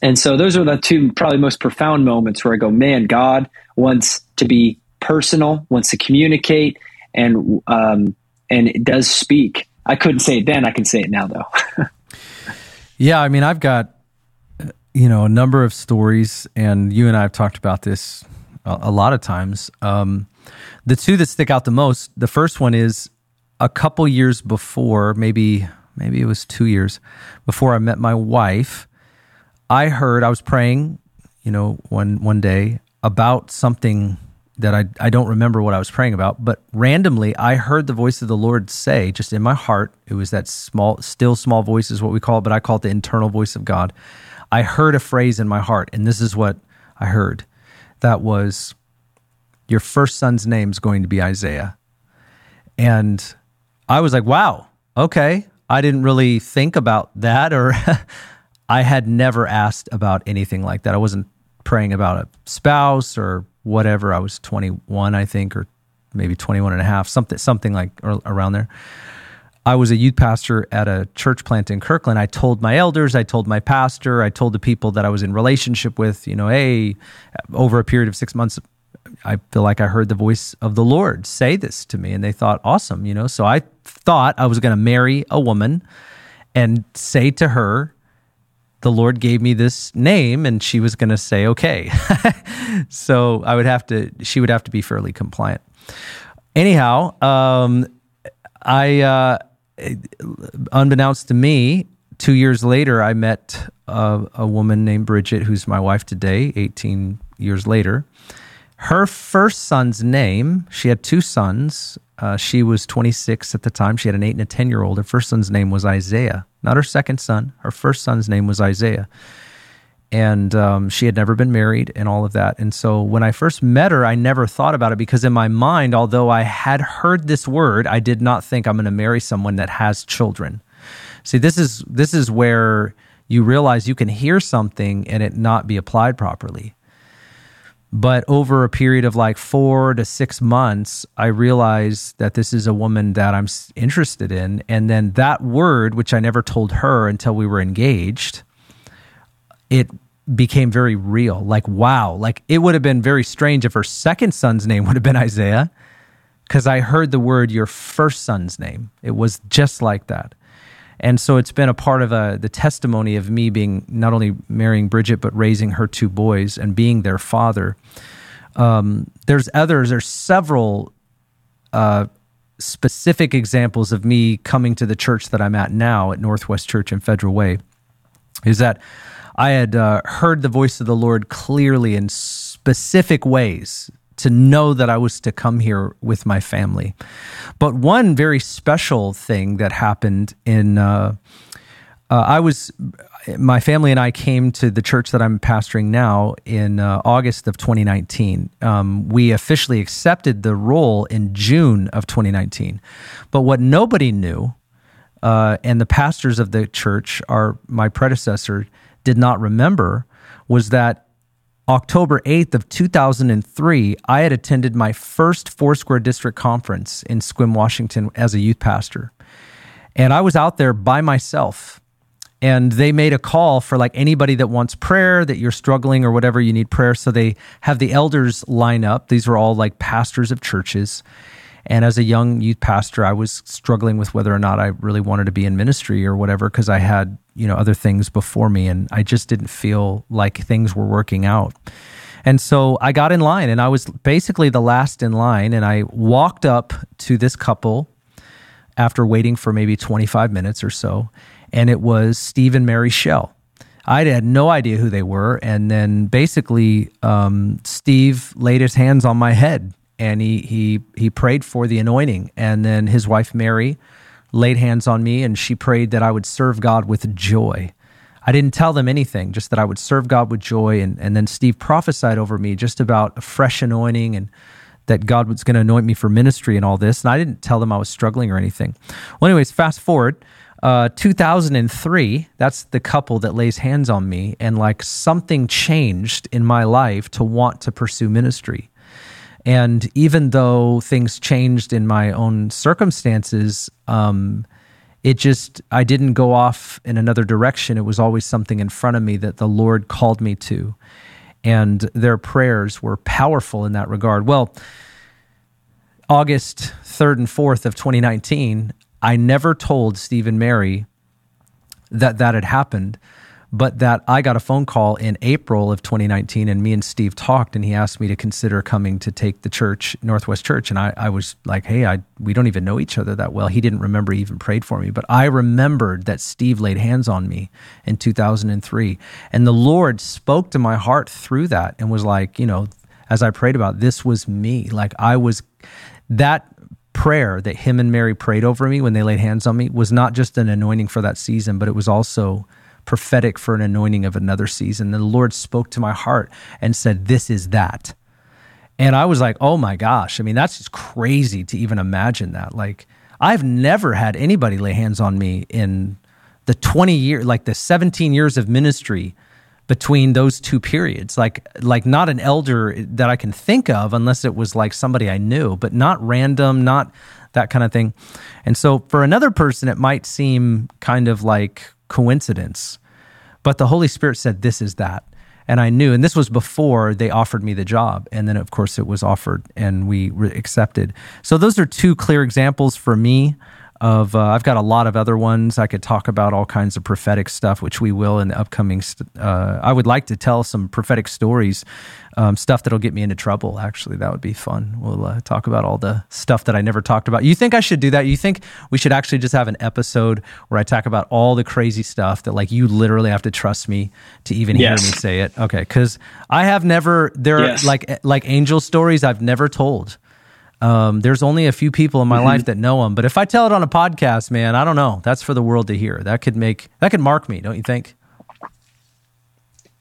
And so those are the two probably most profound moments where I go, man, God wants to be personal, wants to communicate, and um, and it does speak. I couldn't say it then. I can say it now, though. [laughs] yeah, I mean, I've got you know a number of stories, and you and I have talked about this a, a lot of times. Um, the two that stick out the most. The first one is a couple years before, maybe maybe it was two years before I met my wife. I heard I was praying, you know, one one day about something that I, I don't remember what I was praying about, but randomly I heard the voice of the Lord say, just in my heart, it was that small, still small voice is what we call it, but I call it the internal voice of God. I heard a phrase in my heart, and this is what I heard. That was, Your first son's name is going to be Isaiah. And I was like, wow, okay. I didn't really think about that, or [laughs] I had never asked about anything like that. I wasn't praying about a spouse or whatever. I was 21, I think, or maybe 21 and a half, something, something like around there. I was a youth pastor at a church plant in Kirkland. I told my elders, I told my pastor, I told the people that I was in relationship with, you know, hey, over a period of six months, I feel like I heard the voice of the Lord say this to me. And they thought, awesome, you know. So I thought I was going to marry a woman and say to her, the Lord gave me this name and she was going to say, okay. [laughs] so I would have to, she would have to be fairly compliant. Anyhow, um, I, uh, unbeknownst to me, two years later, I met a, a woman named Bridget, who's my wife today, 18 years later. Her first son's name, she had two sons. Uh, she was 26 at the time. She had an eight and a 10 year old. Her first son's name was Isaiah, not her second son. Her first son's name was Isaiah. And um, she had never been married and all of that. And so when I first met her, I never thought about it because in my mind, although I had heard this word, I did not think I'm going to marry someone that has children. See, this is this is where you realize you can hear something and it not be applied properly. But over a period of like four to six months, I realized that this is a woman that I'm interested in. And then that word, which I never told her until we were engaged, it became very real. Like, wow. Like, it would have been very strange if her second son's name would have been Isaiah, because I heard the word your first son's name. It was just like that. And so it's been a part of uh, the testimony of me being not only marrying Bridget, but raising her two boys and being their father. Um, there's others, there's several uh, specific examples of me coming to the church that I'm at now at Northwest Church in Federal Way. Is that I had uh, heard the voice of the Lord clearly in specific ways to know that I was to come here with my family. But one very special thing that happened in uh, uh, I was, my family and I came to the church that I'm pastoring now in uh, August of 2019. Um, we officially accepted the role in June of 2019. But what nobody knew, uh, and the pastors of the church, are my predecessor, did not remember, was that October 8th of 2003, I had attended my first Foursquare District Conference in Sequim, Washington as a youth pastor. And I was out there by myself. And they made a call for like anybody that wants prayer that you're struggling or whatever you need prayer. So they have the elders line up. These were all like pastors of churches and as a young youth pastor i was struggling with whether or not i really wanted to be in ministry or whatever because i had you know other things before me and i just didn't feel like things were working out and so i got in line and i was basically the last in line and i walked up to this couple after waiting for maybe 25 minutes or so and it was Steve and Mary Schell. I had no idea who they were, and then basically um, Steve laid his hands on my head and he he he prayed for the anointing, and then his wife Mary laid hands on me and she prayed that I would serve God with joy. I didn't tell them anything, just that I would serve God with joy. And, and then Steve prophesied over me just about a fresh anointing and that God was going to anoint me for ministry and all this. And I didn't tell them I was struggling or anything. Well, anyways, fast forward. Uh, 2003, that's the couple that lays hands on me, and like something changed in my life to want to pursue ministry. And even though things changed in my own circumstances, um, it just, I didn't go off in another direction. It was always something in front of me that the Lord called me to. And their prayers were powerful in that regard. Well, August 3rd and 4th of 2019, I never told Steve and Mary that that had happened, but that I got a phone call in April of 2019 and me and Steve talked and he asked me to consider coming to take the church, Northwest Church. And I, I was like, hey, I, we don't even know each other that well. He didn't remember he even prayed for me, but I remembered that Steve laid hands on me in 2003. And the Lord spoke to my heart through that and was like, you know, as I prayed about this was me. Like I was that prayer that him and Mary prayed over me when they laid hands on me was not just an anointing for that season, but it was also prophetic for an anointing of another season. And the Lord spoke to my heart and said, This is that. And I was like, Oh my gosh. I mean, that's just crazy to even imagine that. Like, I've never had anybody lay hands on me in the 20 year, like the 17 years of ministry between those two periods like like not an elder that i can think of unless it was like somebody i knew but not random not that kind of thing and so for another person it might seem kind of like coincidence. But the holy spirit said this is that. And i knew and this was before they offered me the job. And then of course it was offered and we accepted so those are two clear examples for me of uh, I've got a lot of other ones. I could talk about all kinds of prophetic stuff, which we will in the upcoming. St- uh, I would like to tell some prophetic stories, um, stuff that'll get me into trouble. Actually, that would be fun. We'll uh, talk about all the stuff that I never talked about. You think I should do that? You think we should actually just have an episode where I talk about all the crazy stuff that like you literally have to trust me to even yes. hear me say it? Okay, because I have never there yes. are like like angel stories I've never told. Um, there's only a few people in my mm-hmm. life that know him, but if I tell it on a podcast, man, I don't know. That's for the world to hear. That could make that could mark me, don't you think?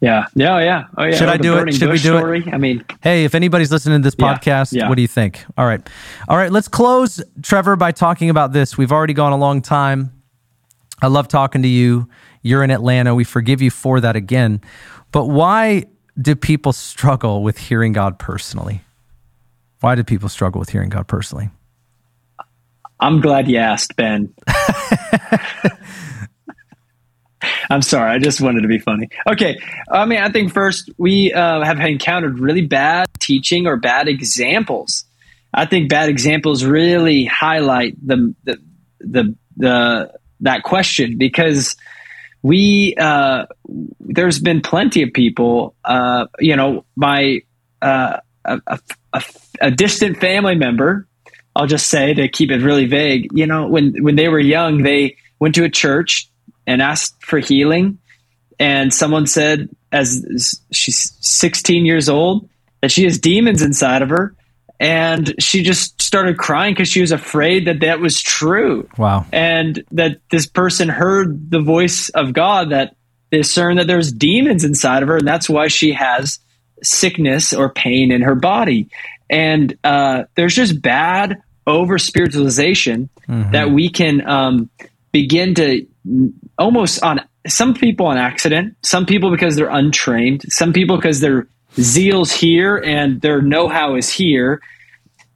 Yeah, yeah, yeah. Oh, yeah. Should I do it? Should we do story? it? I mean, hey, if anybody's listening to this podcast, yeah, yeah. what do you think? All right, all right. Let's close, Trevor, by talking about this. We've already gone a long time. I love talking to you. You're in Atlanta. We forgive you for that again. But why do people struggle with hearing God personally? Why do people struggle with hearing God personally? I'm glad you asked, Ben. [laughs] I'm sorry. I just wanted to be funny. Okay. I mean, I think first we uh, have encountered really bad teaching or bad examples. I think bad examples really highlight the the the, the that question because we uh, there's been plenty of people. Uh, you know, my uh, a, a, a, distant family member, I'll just say to keep it really vague, you know, when, when they were young, they went to a church and asked for healing. And someone said, as she's 16 years old, that she has demons inside of her. And she just started crying because she was afraid that that was true. Wow. And that this person heard the voice of God that discerned that there's demons inside of her, and that's why she has sickness or pain in her body. And uh, there's just bad over spiritualization mm-hmm. that we can um, begin to almost on some people on accident, some people because they're untrained, some people because their zeal's here and their know-how is here,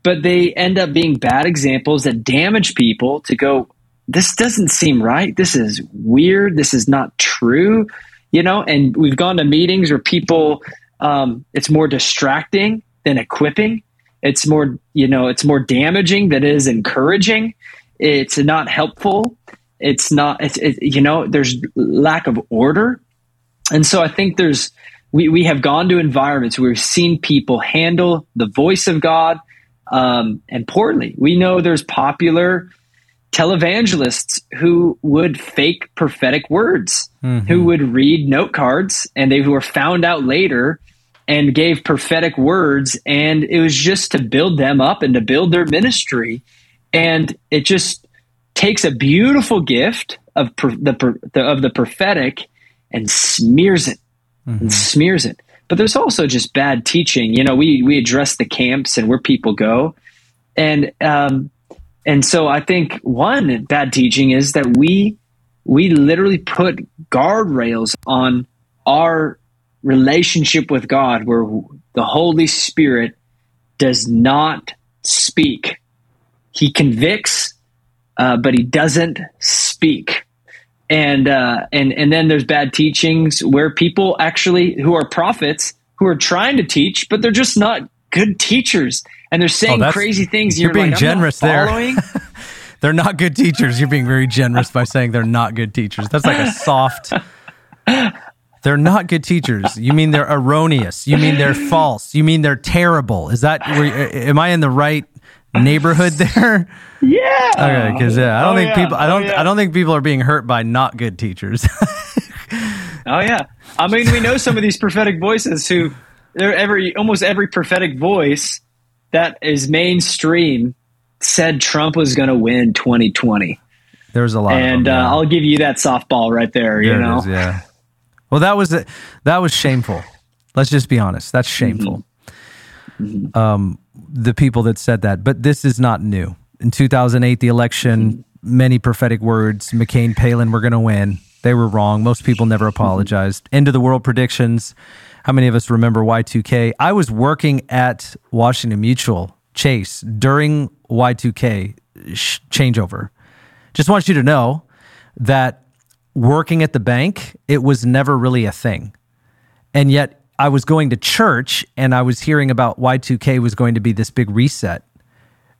but they end up being bad examples that damage people to go, this doesn't seem right. This is weird. This is not true. You know, and we've gone to meetings where people, um, it's more distracting than equipping. It's more, you know, it's more damaging than it is encouraging. It's not helpful. It's not, it's, it, you know, there's lack of order. And so I think there's, we, we have gone to environments where we've seen people handle the voice of God um, and poorly. We know there's popular televangelists who would fake prophetic words, mm-hmm. who would read note cards, and they were found out later and gave prophetic words, and it was just to build them up and to build their ministry. And it just takes a beautiful gift of the, the of the prophetic and smears it mm-hmm. and smears it. But there's also just bad teaching. You know, we we address the camps and where people go, and um, and so I think one bad teaching is that we we literally put guardrails on our relationship with God, where the Holy Spirit does not speak. He convicts uh, but he doesn't speak. And uh, and and then there's bad teachings where people actually who are prophets who are trying to teach, but they're just not good teachers, and they're saying oh, crazy things. You're, you're being like, generous there. [laughs] they're not good teachers. You're being very generous by saying they're not good teachers. That's like a soft. They're not good teachers. You mean they're erroneous? You mean they're false? You mean they're terrible? Is that? Am I in the right neighborhood [laughs] there? Yeah. Okay, because yeah, I don't oh, think yeah. people. I oh, don't. Oh, yeah. I don't think people are being hurt by not good teachers. [laughs] oh yeah. I mean, we know some of these prophetic voices who, they're every almost every prophetic voice that is mainstream said Trump was going to win 2020. There's a lot, and them, yeah. uh, I'll give you that softball right there. there you know, is, yeah. Well, that was that was shameful. Let's just be honest. That's shameful. Mm-hmm. Mm-hmm. Um, the people that said that, but this is not new. In 2008, the election, many prophetic words. McCain, Palin were going to win. They were wrong. Most people never apologized. End of the world predictions. How many of us remember Y2K? I was working at Washington Mutual Chase during Y2K sh- changeover. Just want you to know that working at the bank, it was never really a thing. And yet I was going to church and I was hearing about Y2K was going to be this big reset.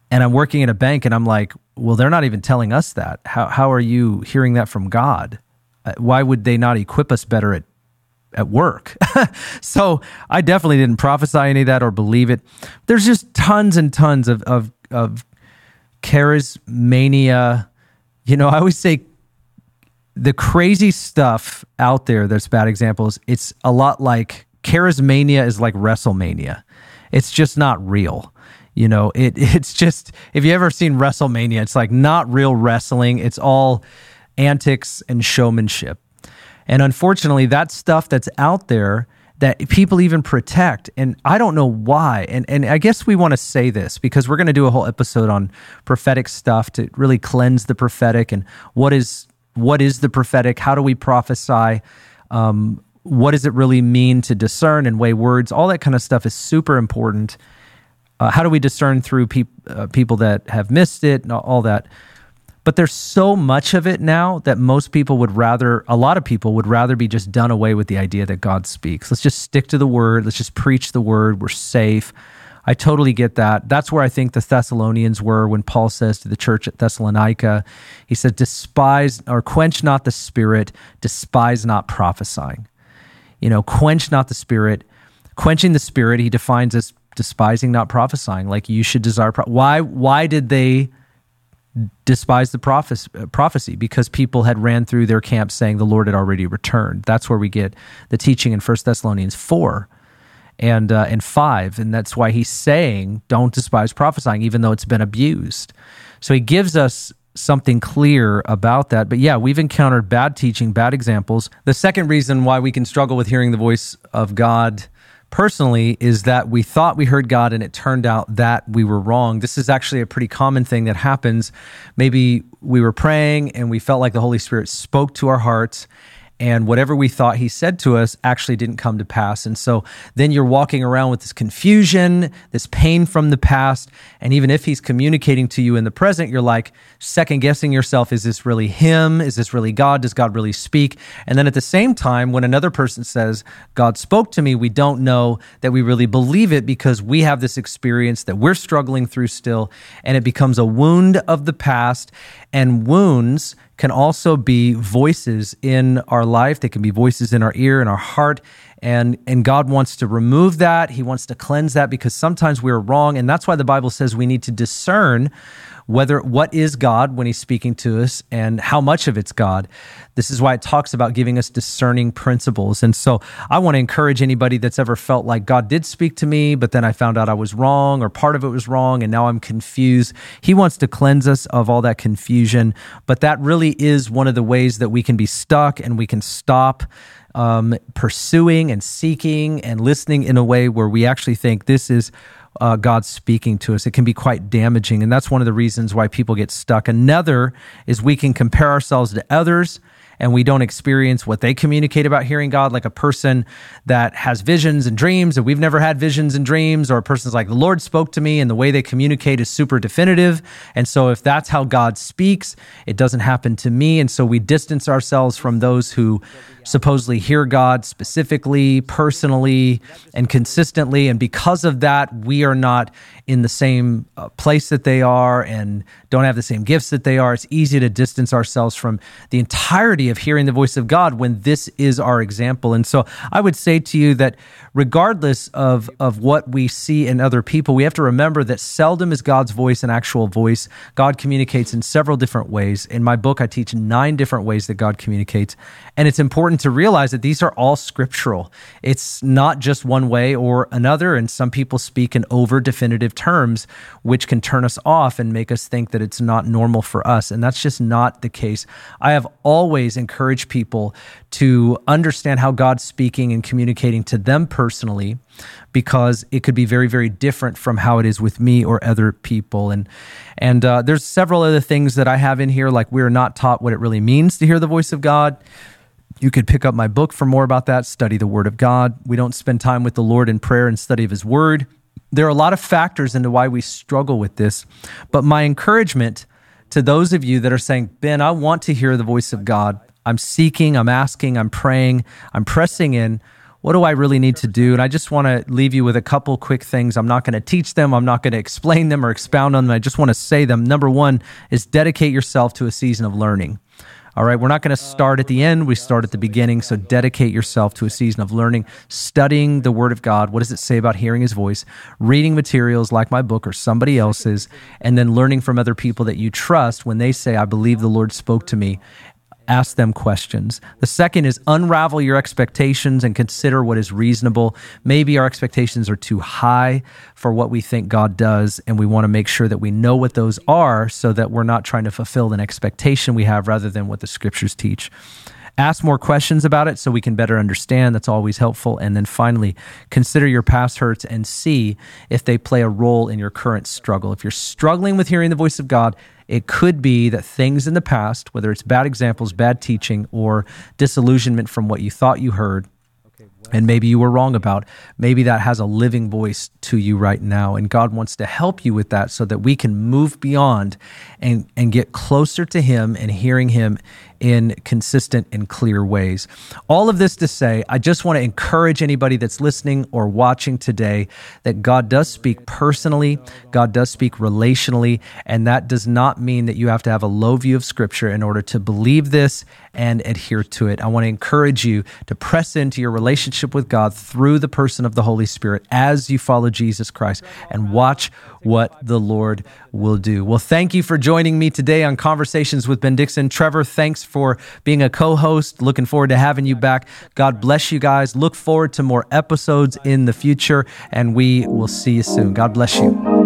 And I'm working at a bank and I'm like, well, they're not even telling us that. How, how are you hearing that from God? Uh, why would they not equip us better at, at work? [laughs] so I definitely didn't prophesy any of that or believe it. There's just tons and tons of, of, of charismania. You know, I always say the crazy stuff out there that's bad examples, it's a lot like charismania is like WrestleMania. It's just not real. You know, it [laughs] it's just if you ever seen WrestleMania, it's like not real wrestling. It's all antics and showmanship. And unfortunately, that stuff that's out there that people even protect. And I don't know why. And and I guess we want to say this because we're going to do a whole episode on prophetic stuff to really cleanse the prophetic and what is what is the prophetic? How do we prophesy? Um, what does it really mean to discern and weigh words? All that kind of stuff is super important. Uh, how do we discern through uh, people that have missed it and all that? But there's so much of it now that most people would rather, a lot of people would rather be just done away with the idea that God speaks. Let's just stick to the word. Let's just preach the word. We're safe. I totally get that. That's where I think the Thessalonians were when Paul says to the church at Thessalonica, he said, despise or quench not the spirit, despise not prophesying you know, quench not the spirit. Quenching the spirit, he defines as despising, not prophesying. Like you should desire. Pro- why? Why did they despise the prophecy, prophecy? Because people had ran through their camp saying the Lord had already returned. That's where we get the teaching in First Thessalonians four. and uh, and five, and that's why he's saying, "Don't despise prophesying, even though it's been abused." So he gives us something clear about that. But yeah, we've encountered bad teaching, bad examples. The second reason why we can struggle with hearing the voice of God personally is that we thought we heard God and it turned out that we were wrong. This is actually a pretty common thing that happens. Maybe we were praying and we felt like the Holy Spirit spoke to our hearts and whatever we thought he said to us actually didn't come to pass. And so then you're walking around with this confusion, this pain from the past. And even if he's communicating to you in the present, you're like second guessing yourself is this really him? Is this really God? Does God really speak? And then at the same time, when another person says, God spoke to me, we don't know that we really believe it because we have this experience that we're struggling through still. And it becomes a wound of the past. And wounds can also be voices in our life. They can be voices in our ear, in our heart. And, and God wants to remove that. He wants to cleanse that because sometimes we're wrong. And that's why the Bible says we need to discern whether what is God when he's speaking to us and how much of it's God. This is why it talks about giving us discerning principles. And so I want to encourage anybody that's ever felt like God did speak to me, but then I found out I was wrong or part of it was wrong and now I'm confused. He wants to cleanse us of all that confusion, but that really is one of the ways that we can be stuck and we can stop um, pursuing and seeking and listening in a way where we actually think this is uh, God speaking to us. It can be quite damaging. And that's one of the reasons why people get stuck. Another is we can compare ourselves to others and we don't experience what they communicate about hearing God, like a person that has visions and dreams, and we've never had visions and dreams, or a person's like, the Lord spoke to me, and the way they communicate is super definitive. And so, if that's how God speaks, it doesn't happen to me. And so, we distance ourselves from those who supposedly hear God specifically, personally, and consistently. And because of that, we are not in the same uh, place that they are and don't have the same gifts that they are. It's easy to distance ourselves from the entirety of hearing the voice of God when this is our example. And so I would say to you that regardless of, of what we see in other people, we have to remember that seldom is God's voice an actual voice. God communicates in several different ways. In my book, I teach nine different ways that God communicates. And it's important to realize that these are all scriptural. It's not just one way or another. And some people speak in over definitive terms, which can turn us off and make us think that it's not normal for us. And that's just not the case. I have always encouraged people to understand how God's speaking and communicating to them personally because it could be very very different from how it is with me or other people and and uh, there's several other things that I have in here like we're not taught what it really means to hear the voice of God you could pick up my book for more about that, study the Word of God. We don't spend time with the Lord in prayer and study of His Word. There are a lot of factors into why we struggle with this. But my encouragement to those of you that are saying, Ben, I want to hear the voice of God. I'm seeking, I'm asking, I'm praying, I'm pressing in. What do I really need to do? And I just want to leave you with a couple quick things. I'm not going to teach them, I'm not going to explain them or expound on them. I just want to say them. Number one is dedicate yourself to a season of learning. All right, we're not going to start at the end, we start at the beginning. So dedicate yourself to a season of learning, studying the Word of God. What does it say about hearing His voice? Reading materials like my book or somebody else's, and then learning from other people that you trust when they say, I believe the Lord spoke to me ask them questions. The second is unravel your expectations and consider what is reasonable. Maybe our expectations are too high for what we think God does, and we want to make sure that we know what those are so that we're not trying to fulfill an expectation we have rather than what the scriptures teach. Ask more questions about it so we can better understand. That's always helpful. And then finally, consider your past hurts and see if they play a role in your current struggle. If you're struggling with hearing the voice of God, it could be that things in the past, whether it's bad examples, bad teaching, or disillusionment from what you thought you heard, and maybe you were wrong about, maybe that has a living voice to you right now. And God wants to help you with that so that we can move beyond and, and get closer to Him and hearing Him in consistent and clear ways. All of this to say, I just want to encourage anybody that's listening or watching today that God does speak personally, God does speak relationally, and that does not mean that you have to have a low view of Scripture in order to believe this and adhere to it. I want to encourage you to press into your relationship with God through the person of the Holy Spirit as you follow Jesus Christ and watch what the Lord will do. Well, thank you for joining me today on Conversations with Ben Dixon. Trevor, thanks for being a co host. Looking forward to having you back. God bless you guys. Look forward to more episodes in the future, and we will see you soon. God bless you.